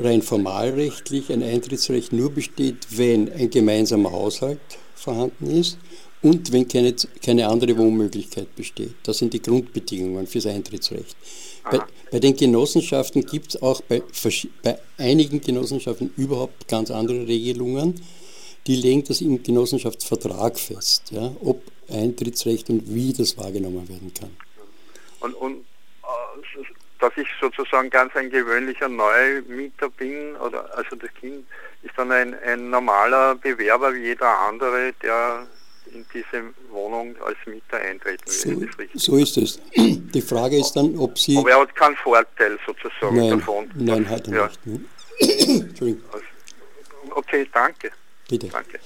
rein formalrechtlich ein Eintrittsrecht nur besteht, wenn ein gemeinsamer Haushalt vorhanden ist und wenn keine, keine andere Wohnmöglichkeit besteht. Das sind die Grundbedingungen fürs Eintrittsrecht. Bei, bei, den Genossenschaften gibt es auch bei, bei einigen Genossenschaften überhaupt ganz andere Regelungen. Die legen das im Genossenschaftsvertrag fest, ja, ob Eintrittsrecht und wie das wahrgenommen werden kann. Und, und äh, dass ich sozusagen ganz ein gewöhnlicher Neumieter bin, oder also das Kind ist dann ein, ein normaler Bewerber wie jeder andere, der in diese Wohnung als Mieter eintreten will. So, so ist es. Die Frage ist dann, ob Sie. Aber er hat keinen Vorteil sozusagen nein, davon. Nein, hat er ja. nicht. Ne? Entschuldigung. Okay, danke. Bitte. Danke.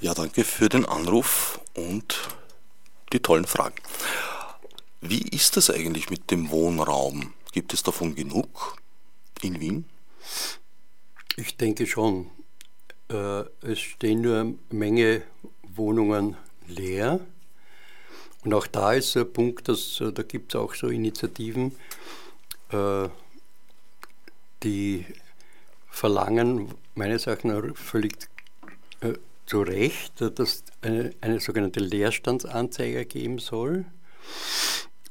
Ja, danke für den Anruf und die tollen Fragen. Wie ist das eigentlich mit dem Wohnraum? Gibt es davon genug in Wien? Ich denke schon. Äh, es stehen nur eine Menge Wohnungen leer. Und auch da ist ein Punkt, dass, äh, da gibt es auch so Initiativen, äh, die verlangen meines Erachtens völlig zu Recht, dass eine, eine sogenannte Leerstandsanzeige geben soll.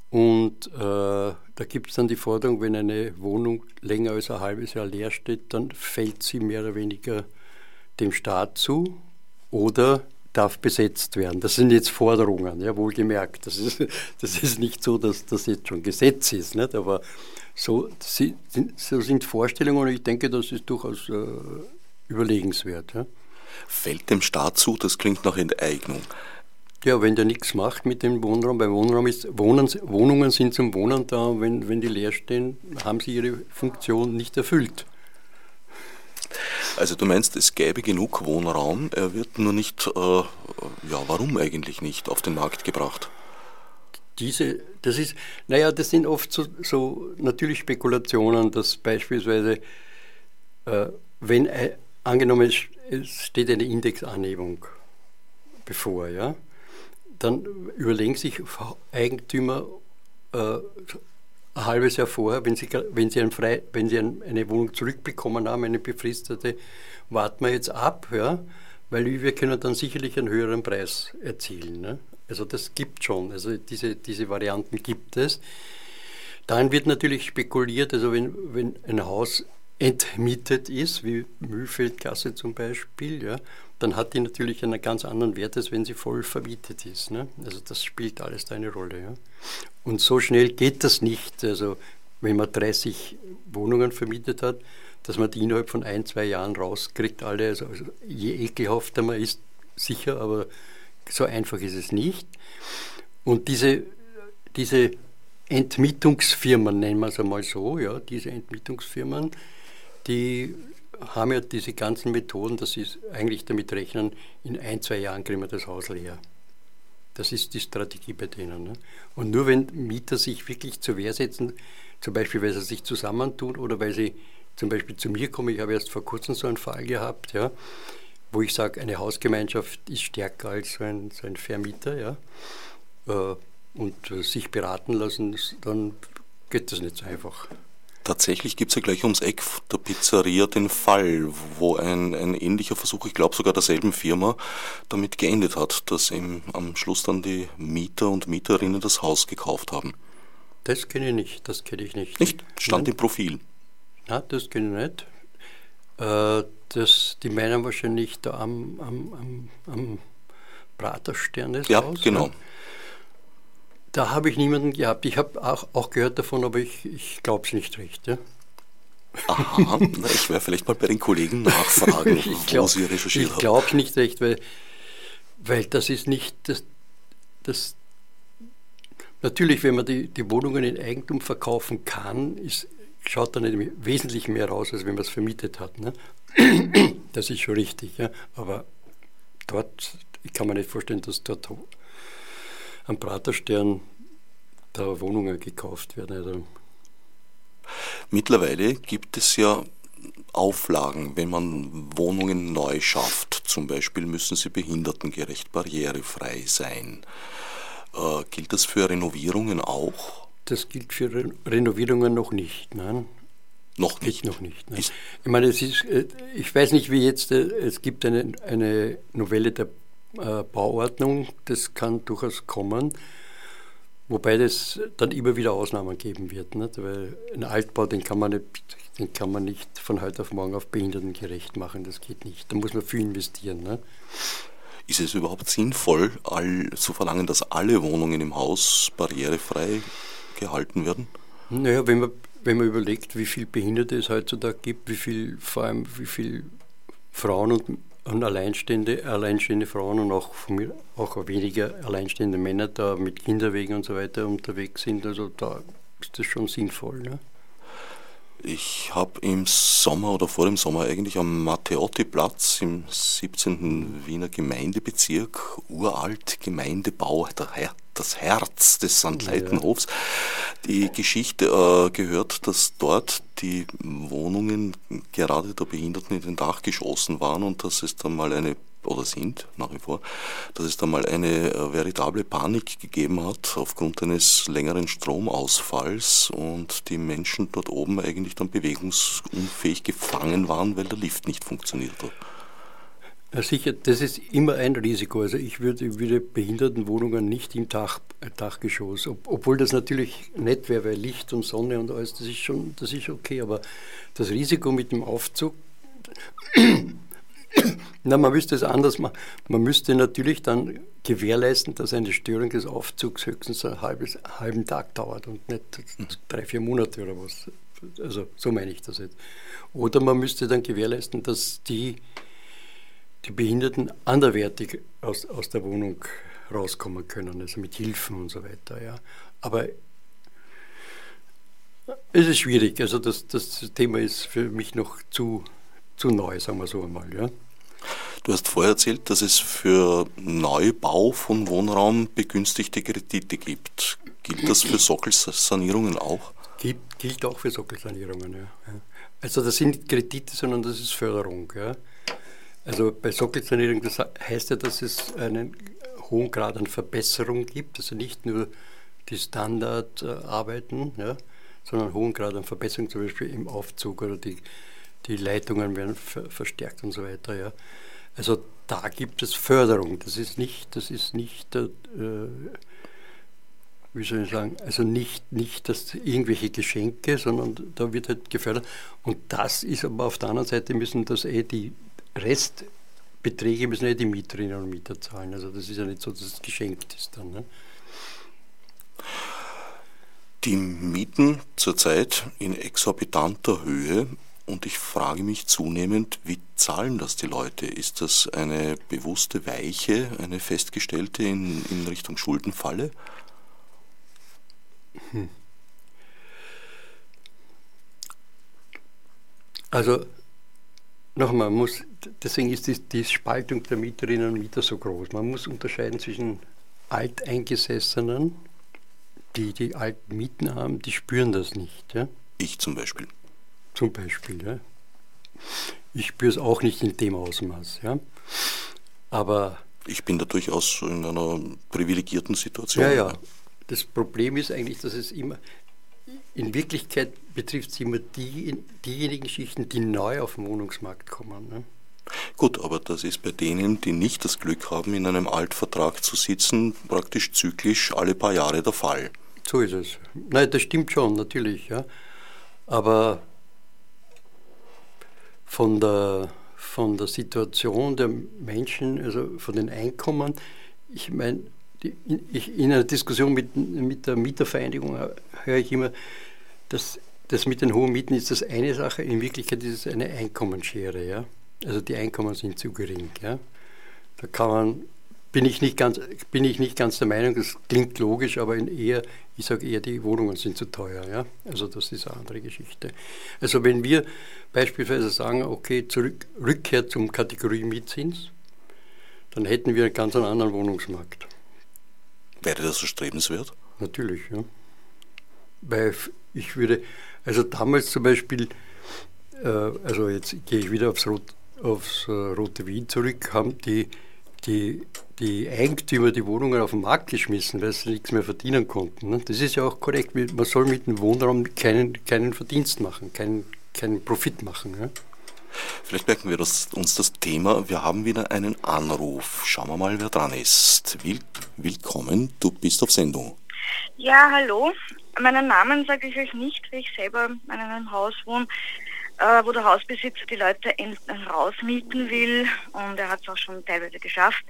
Und äh, da gibt es dann die Forderung, wenn eine Wohnung länger als ein halbes Jahr leer steht, dann fällt sie mehr oder weniger dem Staat zu oder darf besetzt werden. Das sind jetzt Forderungen, ja, wohlgemerkt. Das ist, das ist nicht so, dass das jetzt schon Gesetz ist, nicht? aber so, so sind Vorstellungen und ich denke, das ist durchaus äh, überlegenswert. Ja. Fällt dem Staat zu, das klingt nach Enteignung. Ja, wenn der nichts macht mit dem Wohnraum, bei Wohnraum ist, Wohnen, Wohnungen sind zum Wohnen da, wenn, wenn die leer stehen, haben sie ihre Funktion nicht erfüllt. Also du meinst, es gäbe genug Wohnraum, er wird nur nicht, äh, ja, warum eigentlich nicht auf den Markt gebracht? Diese, das ist, naja, das sind oft so, so natürlich Spekulationen, dass beispielsweise, äh, wenn, äh, angenommen es steht eine Indexanhebung bevor, ja, dann überlegen sich Eigentümer äh, ein halbes Jahr vorher, wenn sie, wenn sie, ein frei, wenn sie ein, eine Wohnung zurückbekommen haben, eine befristete, warten wir jetzt ab, ja, weil wir können dann sicherlich einen höheren Preis erzielen. Ne? Also das gibt schon, also diese, diese Varianten gibt es. Dann wird natürlich spekuliert, also wenn, wenn ein Haus entmietet ist, wie Mühlfeldgasse zum Beispiel, ja, dann hat die natürlich einen ganz anderen Wert, als wenn sie voll vermietet ist. Ne? Also das spielt alles da eine Rolle. Ja? Und so schnell geht das nicht. Also wenn man 30 Wohnungen vermietet hat, dass man die innerhalb von ein, zwei Jahren rauskriegt, alle. Also, also je ekelhafter man ist, sicher, aber so einfach ist es nicht. Und diese, diese Entmietungsfirmen, nennen wir es einmal so, ja, diese Entmietungsfirmen, die haben ja diese ganzen Methoden, dass sie eigentlich damit rechnen, in ein, zwei Jahren kriegen wir das Haus leer. Das ist die Strategie bei denen. Ne? Und nur wenn Mieter sich wirklich zur Wehr setzen, zum Beispiel weil sie sich zusammentun oder weil sie zum Beispiel zu mir kommen, ich habe erst vor kurzem so einen Fall gehabt, ja, wo ich sage, eine Hausgemeinschaft ist stärker als so ein, so ein Vermieter, ja, äh, und sich beraten lassen, dann geht das nicht so einfach. Tatsächlich gibt es ja gleich ums Eck der Pizzeria den Fall, wo ein, ein ähnlicher Versuch, ich glaube sogar derselben Firma, damit geendet hat, dass eben am Schluss dann die Mieter und Mieterinnen das Haus gekauft haben. Das kenne ich nicht, das kenne ich nicht. Nicht? Stand Nein. im Profil. Na, das kenne ich nicht. Äh, das, die meinen wahrscheinlich da am, am, am, am Praterstern des Ja, Haus, genau. Ne? Da habe ich niemanden gehabt. Ich habe auch, auch gehört davon, aber ich, ich glaube es nicht recht. Ja? Aha, na, ich werde vielleicht mal bei den Kollegen nachfragen, glaub, wo sie recherchiert haben. Ich glaube nicht recht, weil, weil das ist nicht das, das Natürlich, wenn man die, die Wohnungen in Eigentum verkaufen kann, ist, schaut dann nicht wesentlich mehr raus, als wenn man es vermietet hat. Ne? Das ist schon richtig. Ja? Aber dort, ich kann mir nicht vorstellen, dass dort am Praterstern da Wohnungen gekauft werden. Also Mittlerweile gibt es ja Auflagen, wenn man Wohnungen neu schafft. Zum Beispiel müssen sie behindertengerecht, barrierefrei sein. Äh, gilt das für Renovierungen auch? Das gilt für Re Renovierungen noch nicht, nein. Noch nicht? Noch nicht. Nein. Ich meine, es ist, äh, ich weiß nicht, wie jetzt, äh, es gibt eine, eine Novelle der äh, Bauordnung, das kann durchaus kommen, wobei das dann immer wieder Ausnahmen geben wird, nicht? weil ein Altbau, den kann, man nicht, den kann man nicht von heute auf morgen auf behindertengerecht machen, das geht nicht, da muss man viel investieren. Nicht? Ist es überhaupt sinnvoll, all, zu verlangen, dass alle Wohnungen im Haus barrierefrei gehalten werden? Naja, wenn man, wenn man überlegt, wie viele Behinderte es heutzutage gibt, wie viel, vor allem wie viele Frauen und, und alleinstehende, alleinstehende Frauen und auch, mir, auch weniger alleinstehende Männer da mit Kinderwegen und so weiter unterwegs sind, also da ist das schon sinnvoll. Ne? Ich habe im Sommer oder vor dem Sommer eigentlich am Matteotti-Platz im 17. Wiener Gemeindebezirk, uralt Gemeindebau, das Herz des St. Leitenhofs, die Geschichte äh, gehört, dass dort die Wohnungen gerade der Behinderten in den Dachgeschossen waren und dass es dann mal eine oder sind nach wie vor, dass es da mal eine äh, veritable Panik gegeben hat aufgrund eines längeren Stromausfalls und die Menschen dort oben eigentlich dann bewegungsunfähig gefangen waren, weil der Lift nicht funktioniert hat. Ja, sicher, das ist immer ein Risiko. Also ich würde, würde Behindertenwohnungen nicht im Dach, äh, Dachgeschoss, ob, obwohl das natürlich nett wäre, weil Licht und Sonne und alles, das ist schon, das ist okay, aber das Risiko mit dem Aufzug na, man müsste es anders machen. Man müsste natürlich dann gewährleisten, dass eine Störung des Aufzugs höchstens einen halbes, halben Tag dauert und nicht drei, vier Monate oder was. Also so meine ich das jetzt. Oder man müsste dann gewährleisten, dass die, die Behinderten anderwertig aus, aus der Wohnung rauskommen können, also mit Hilfen und so weiter. Ja. Aber es ist schwierig. Also das, das Thema ist für mich noch zu, zu neu, sagen wir so einmal. Ja. Du hast vorher erzählt, dass es für Neubau von Wohnraum begünstigte Kredite gibt. Gilt das für Sockelsanierungen auch? Gibt, gilt auch für Sockelsanierungen, ja. Also das sind nicht Kredite, sondern das ist Förderung. Ja. Also bei Sockelsanierung, das heißt ja, dass es einen hohen Grad an Verbesserung gibt, also nicht nur die Standardarbeiten, ja, sondern einen hohen Grad an Verbesserung, zum Beispiel im Aufzug oder die, die Leitungen werden verstärkt und so weiter. Ja. Also da gibt es Förderung. Das ist nicht, das ist nicht, äh, wie soll ich sagen, also nicht, nicht das irgendwelche Geschenke, sondern da wird halt gefördert. Und das ist aber auf der anderen Seite müssen das eh die Restbeträge müssen eh die Mieterinnen und Mieter zahlen. Also das ist ja nicht so, dass es geschenkt ist dann. Ne? Die Mieten zurzeit in exorbitanter Höhe und ich frage mich zunehmend, wie zahlen das die Leute? Ist das eine bewusste Weiche, eine festgestellte in, in Richtung Schuldenfalle? Hm. Also nochmal, muss, deswegen ist die, die Spaltung der Mieterinnen und Mieter so groß. Man muss unterscheiden zwischen Alteingesessenen, die die alten Mieten haben, die spüren das nicht. Ja? Ich zum Beispiel. Zum Beispiel. Ja. Ich spüre es auch nicht in dem Ausmaß. Ja. Aber. Ich bin da durchaus in einer privilegierten Situation. Ja, ja. Das Problem ist eigentlich, dass es immer. In Wirklichkeit betrifft es immer die, diejenigen Schichten, die neu auf den Wohnungsmarkt kommen. Ne? Gut, aber das ist bei denen, die nicht das Glück haben, in einem Altvertrag zu sitzen, praktisch zyklisch alle paar Jahre der Fall. So ist es. Nein, das stimmt schon, natürlich. Ja. Aber von der, von der Situation der Menschen, also von den Einkommen. Ich meine, ich, in einer Diskussion mit, mit der Mietervereinigung höre ich immer, dass das mit den hohen Mieten ist das eine Sache, in Wirklichkeit ist es eine Einkommensschere. Ja? Also die Einkommen sind zu gering. Ja? Da kann man bin ich nicht ganz, bin ich nicht ganz der Meinung, das klingt logisch, aber in eher, ich sage eher, die Wohnungen sind zu teuer. Ja? Also das ist eine andere Geschichte. Also wenn wir beispielsweise sagen, okay, zurück, Rückkehr zum Kategorie Mietzins, dann hätten wir einen ganz anderen Wohnungsmarkt. Wäre das so strebenswert? Natürlich, ja. Weil ich würde, also damals zum Beispiel, äh, also jetzt gehe ich wieder aufs, Rot, aufs äh, Rote Wien zurück, haben die die, die Eigentümer die Wohnungen auf den Markt geschmissen, weil sie nichts mehr verdienen konnten. Ne? Das ist ja auch korrekt. Man soll mit dem Wohnraum keinen, keinen Verdienst machen, keinen, keinen Profit machen. Ja? Vielleicht merken wir das, uns das Thema. Wir haben wieder einen Anruf. Schauen wir mal, wer dran ist. Will, willkommen, du bist auf Sendung. Ja, hallo. Meinen Namen sage ich euch nicht, weil ich selber in einem Haus wohne äh, wo der Hausbesitzer die Leute rausmieten will und er hat es auch schon teilweise geschafft.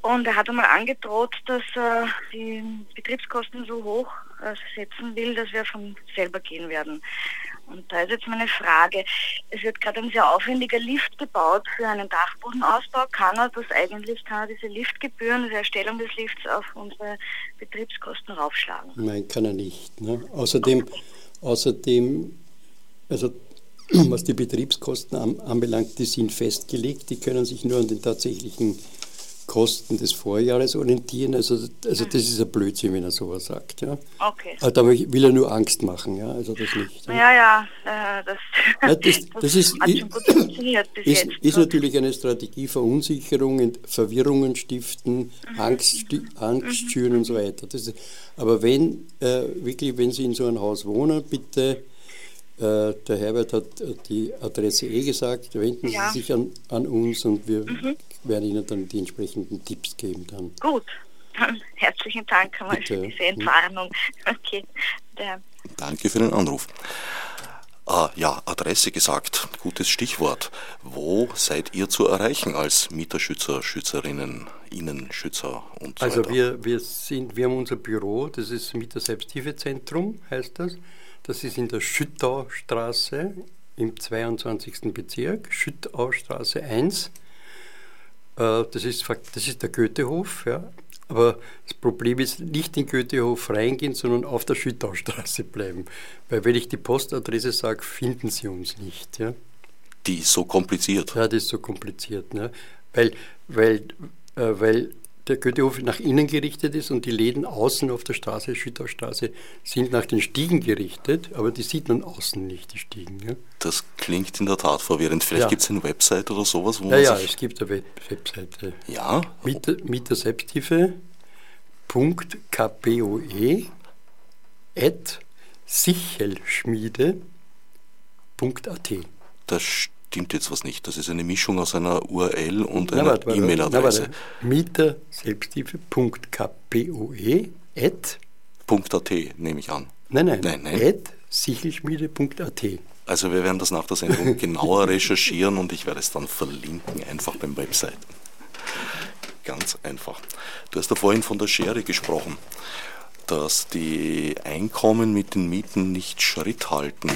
Und er hat einmal angedroht, dass äh, die Betriebskosten so hoch äh, setzen will, dass wir von selber gehen werden. Und da ist jetzt meine Frage, es wird gerade ein sehr aufwendiger Lift gebaut für einen Dachbodenausbau. Kann er das eigentlich, kann er diese Liftgebühren, die Erstellung des Lifts auf unsere Betriebskosten raufschlagen? Nein, kann er nicht. Ne? Außerdem, außerdem, also was die Betriebskosten anbelangt, die sind festgelegt, die können sich nur an den tatsächlichen Kosten des Vorjahres orientieren. Also, also das ist ein Blödsinn, wenn er sowas sagt. Ja. Okay. Aber da will er nur Angst machen, ja. Also das nicht. Ja, ja, ja äh, das, ja, das, das, ist, hat schon gut funktioniert bis ist, jetzt. Ist natürlich eine Strategie Verunsicherung, Verwirrungen stiften, mhm. Angst, Angst mhm. schüren und so weiter. Ist, aber wenn äh, wirklich, wenn Sie in so einem Haus wohnen, bitte äh, der Herbert hat die Adresse eh gesagt, wenden ja. Sie sich an, an uns und wir mhm. werden Ihnen dann die entsprechenden Tipps geben. Dann. Gut, dann herzlichen Dank einmal für diese Entwarnung. Okay. Der. Danke für den Anruf. Ah, ja, Adresse gesagt, gutes Stichwort. Wo seid ihr zu erreichen als Mieterschützer, Schützerinnen, Innenschützer und so also weiter? Also wir, wir sind, wir haben unser Büro, das ist Mieter Selbsthilfezentrum, heißt das. Das ist in der Schüttaustraße im 22. Bezirk, Schüttaustraße 1. Äh, das ist, das ist der Goethehof. Ja. Aber das Problem ist, nicht in Goethehof reingehen, sondern auf der Schüttaustraße bleiben. Weil wenn ich die Postadresse sage, finden Sie uns nicht. Ja. Die ist so kompliziert. Ja, die ist so kompliziert. Ne? Weil, weil, äh, weil der Goethehof nach innen gerichtet ist und die Läden außen auf der Straße, Schüttaustraße, sind nach den Stiegen gerichtet, aber die sieht man außen nicht, die Stiegen. Ja? Das klingt in der Tat verwirrend. Vielleicht ja. gibt es eine Website oder sowas? Wo ja, ja, es gibt eine Web Webseite. Ja? Mieter, Mieterselbsthilfe.kpoe at sichelschmiede.at. Das stimmt jetzt was nicht. Das ist eine Mischung aus einer URL und einer E-Mail-Adresse. Mieterselbsthilfe.kpoe at .at nehme ich an. Nein, nein, nein, nein. at sichelschmiede.at. Also wir werden das nach der Sendung genauer recherchieren und ich werde es dann verlinken, einfach beim Website. Ganz einfach. Du hast da vorhin von der Schere gesprochen, dass die Einkommen mit den Mieten nicht Schritt halten.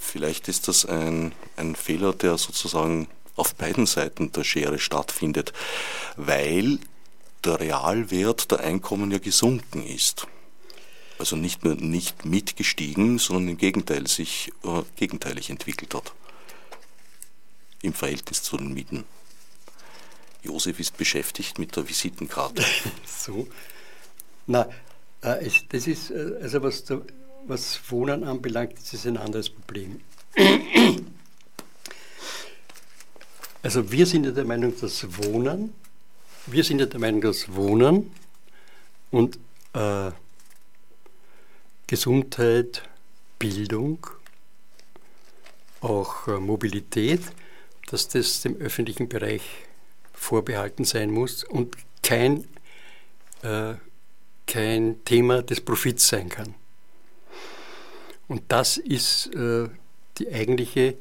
Vielleicht ist das ein, ein Fehler, der sozusagen auf beiden Seiten der Schere stattfindet, weil der Realwert der Einkommen ja gesunken ist. Also nicht nur nicht mitgestiegen, sondern im Gegenteil sich äh, gegenteilig entwickelt hat. Im Verhältnis zu den Mieten. Josef ist beschäftigt mit der Visitenkarte. so. Na, äh, das ist, äh, also was, was Wohnen anbelangt, ist ein anderes Problem. Also wir sind ja der Meinung, dass Wohnen, wir sind ja der Meinung, dass Wohnen und äh, Gesundheit, Bildung, auch äh, Mobilität, dass das dem öffentlichen Bereich vorbehalten sein muss und kein, äh, kein Thema des Profits sein kann. Und das ist äh, die eigentliche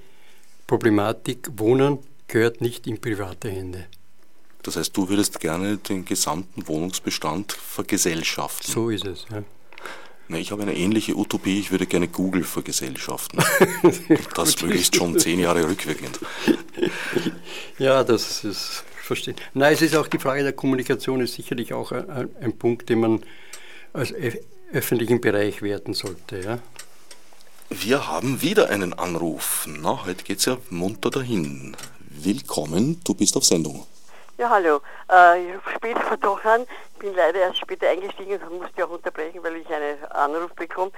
Problematik. Wohnen gehört nicht in private Hände. Das heißt, du würdest gerne den gesamten Wohnungsbestand vergesellschaften. So ist es, ja. Na, ich habe eine ähnliche Utopie, ich würde gerne Google vergesellschaften. das möglichst schon zehn Jahre rückwirkend. Ja, das ist verstehen. Nein, es ist auch die Frage der Kommunikation, ist sicherlich auch ein, ein Punkt, den man als öffentlichen Bereich werten sollte. Ja? Wir haben wieder einen Anruf. Na, heute geht es ja munter dahin. Willkommen, du bist auf Sendung. Ja, hallo. Äh, ich rufe später von doch an. Ich bin leider erst später eingestiegen und musste auch unterbrechen, weil ich einen Anruf bekommen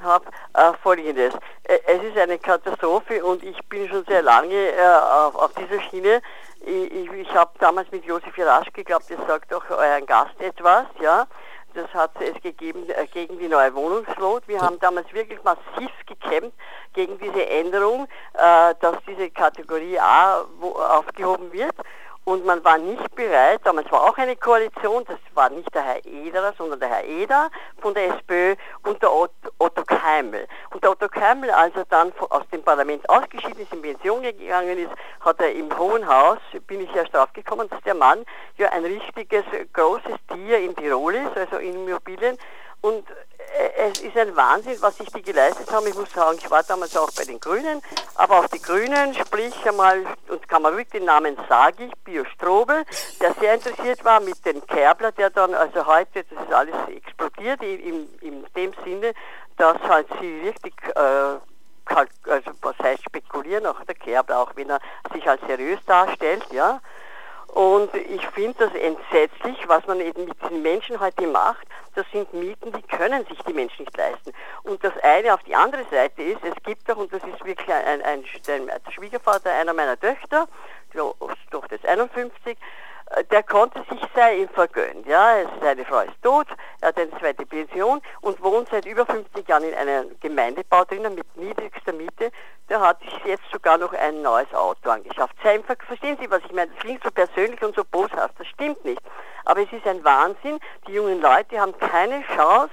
habe. Äh, Folgendes. Äh, es ist eine Katastrophe und ich bin schon sehr lange äh, auf, auf, dieser Schiene. Ich, ich, ich habe damals mit Josef Jarasch geglaubt, das sagt auch euren Gast etwas, ja. Das hat es gegeben äh, gegen die neue Wohnungslot. Wir haben damals wirklich massiv gekämpft gegen diese Änderung, äh, dass diese Kategorie A aufgehoben wird. Und man war nicht bereit, damals war auch eine Koalition, das war nicht der Herr Ederer, sondern der Herr Eder von der SPÖ und der Otto Keimel. Und der Otto Keimel, als er dann aus dem Parlament ausgeschieden ist, in Pension gegangen ist, hat er im Hohen Haus, bin ich erst drauf gekommen, dass der Mann ja ein richtiges großes Tier in Tirol ist, also in Immobilien, Und äh, es ist ein Wahnsinn, was sich die geleistet haben. Ich muss sagen, ich war damals auch bei den Grünen, aber auch die Grünen, sprich einmal, und kann man wirklich den Namen sage ich, Bio Strobel, der sehr interessiert war mit dem Kerbler, der dann, also heute, das ist alles explodiert, in, in, dem Sinne, dass halt sie wirklich äh, also was heißt spekulieren, auch der Kerbler, auch wenn er sich als seriös darstellt, ja. Und ich finde das entsetzlich, was man eben mit den Menschen heute macht. Das sind Mieten, die können sich die Menschen nicht leisten. Und das eine auf die andere Seite ist, es gibt doch, und das ist wirklich ein, ein, ein Schwiegervater einer meiner Töchter, die Tochter ist 51, der konnte sich sehr ihm vergönnen. Ja, seine Frau ist tot, er hat eine zweite Pension und wohnt seit über 50 Jahren in einem Gemeindebau drinnen mit niedrigster Miete. Der hat sich jetzt sogar noch ein neues Auto angeschafft. Verstehen Sie, was ich meine? Das klingt so persönlich und so boshaft. Das stimmt nicht. Aber es ist ein Wahnsinn. Die jungen Leute haben keine Chance,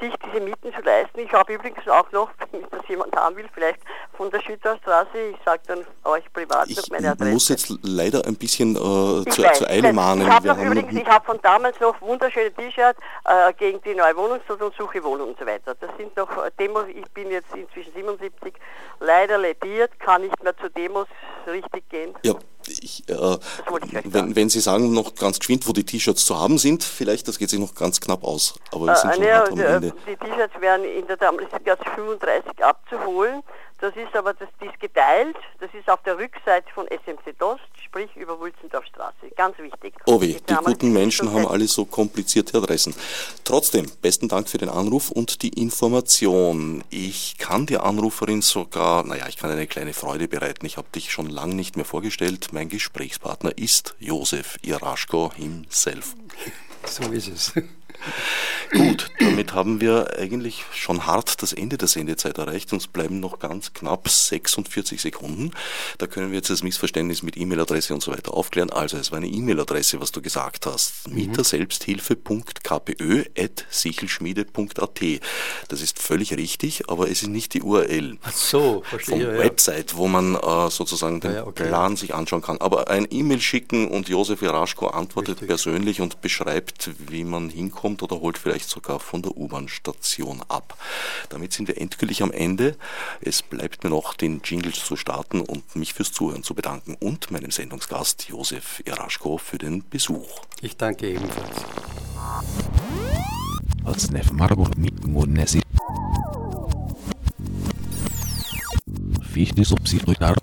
sich diese Mieten zu leisten. Ich habe übrigens auch noch, wenn das jemand haben will, vielleicht von der Schütterstraße, ich sage dann euch privat noch meine Adresse. Ich muss jetzt leider ein bisschen äh, zu, weiß, zur Eile mahnen. Ich habe übrigens, ich habe von damals noch wunderschöne T-Shirts äh, gegen die neue Wohnungsnot und suche Wohnung und so weiter. Das sind noch äh, Demos, ich bin jetzt inzwischen 77, leider lediert, kann nicht mehr zu Demos richtig gehen. Ja. Ich, äh, wenn, wenn, Sie sagen noch ganz geschwind, wo die T-Shirts zu haben sind, vielleicht, das geht sich noch ganz knapp aus. Aber wir sind äh, schon ne, am Ende. Die T-Shirts werden in der Klasse 35 abzuholen. Das ist aber das, die ist geteilt. Das ist auf der Rückseite von SMC Dost, sprich über Wulzendorfstraße. Ganz wichtig. Oh weh, die guten Menschen haben alle so komplizierte Adressen. Trotzdem, besten Dank für den Anruf und die Information. Ich kann der Anruferin sogar, naja, ich kann eine kleine Freude bereiten. Ich habe dich schon lange nicht mehr vorgestellt. Mein Gesprächspartner ist Josef Iraschko himself. So ist es. Gut, damit haben wir eigentlich schon hart das Ende der Sendezeit erreicht. Uns bleiben noch ganz knapp 46 Sekunden. Da können wir jetzt das Missverständnis mit E-Mail-Adresse und so weiter aufklären. Also es war eine E-Mail-Adresse, was du gesagt hast. Mhm. mieterselbsthilfe.kpö.sichelschmiede.at Das ist völlig richtig, aber es ist nicht die URL. Ach so, verstehe. Vom ja. Website, wo man äh, sozusagen den ja, okay. Plan sich anschauen kann. Aber ein E-Mail schicken und Josef Jaraschko antwortet richtig. persönlich und beschreibt, wie man hinkommt oder holt vielleicht sogar von der U-Bahn-Station ab. Damit sind wir endgültig am Ende. Es bleibt mir noch, den Jingle zu starten und mich fürs Zuhören zu bedanken und meinem Sendungsgast Josef Iraschko für den Besuch. Ich danke ebenfalls. Fichte subsidiar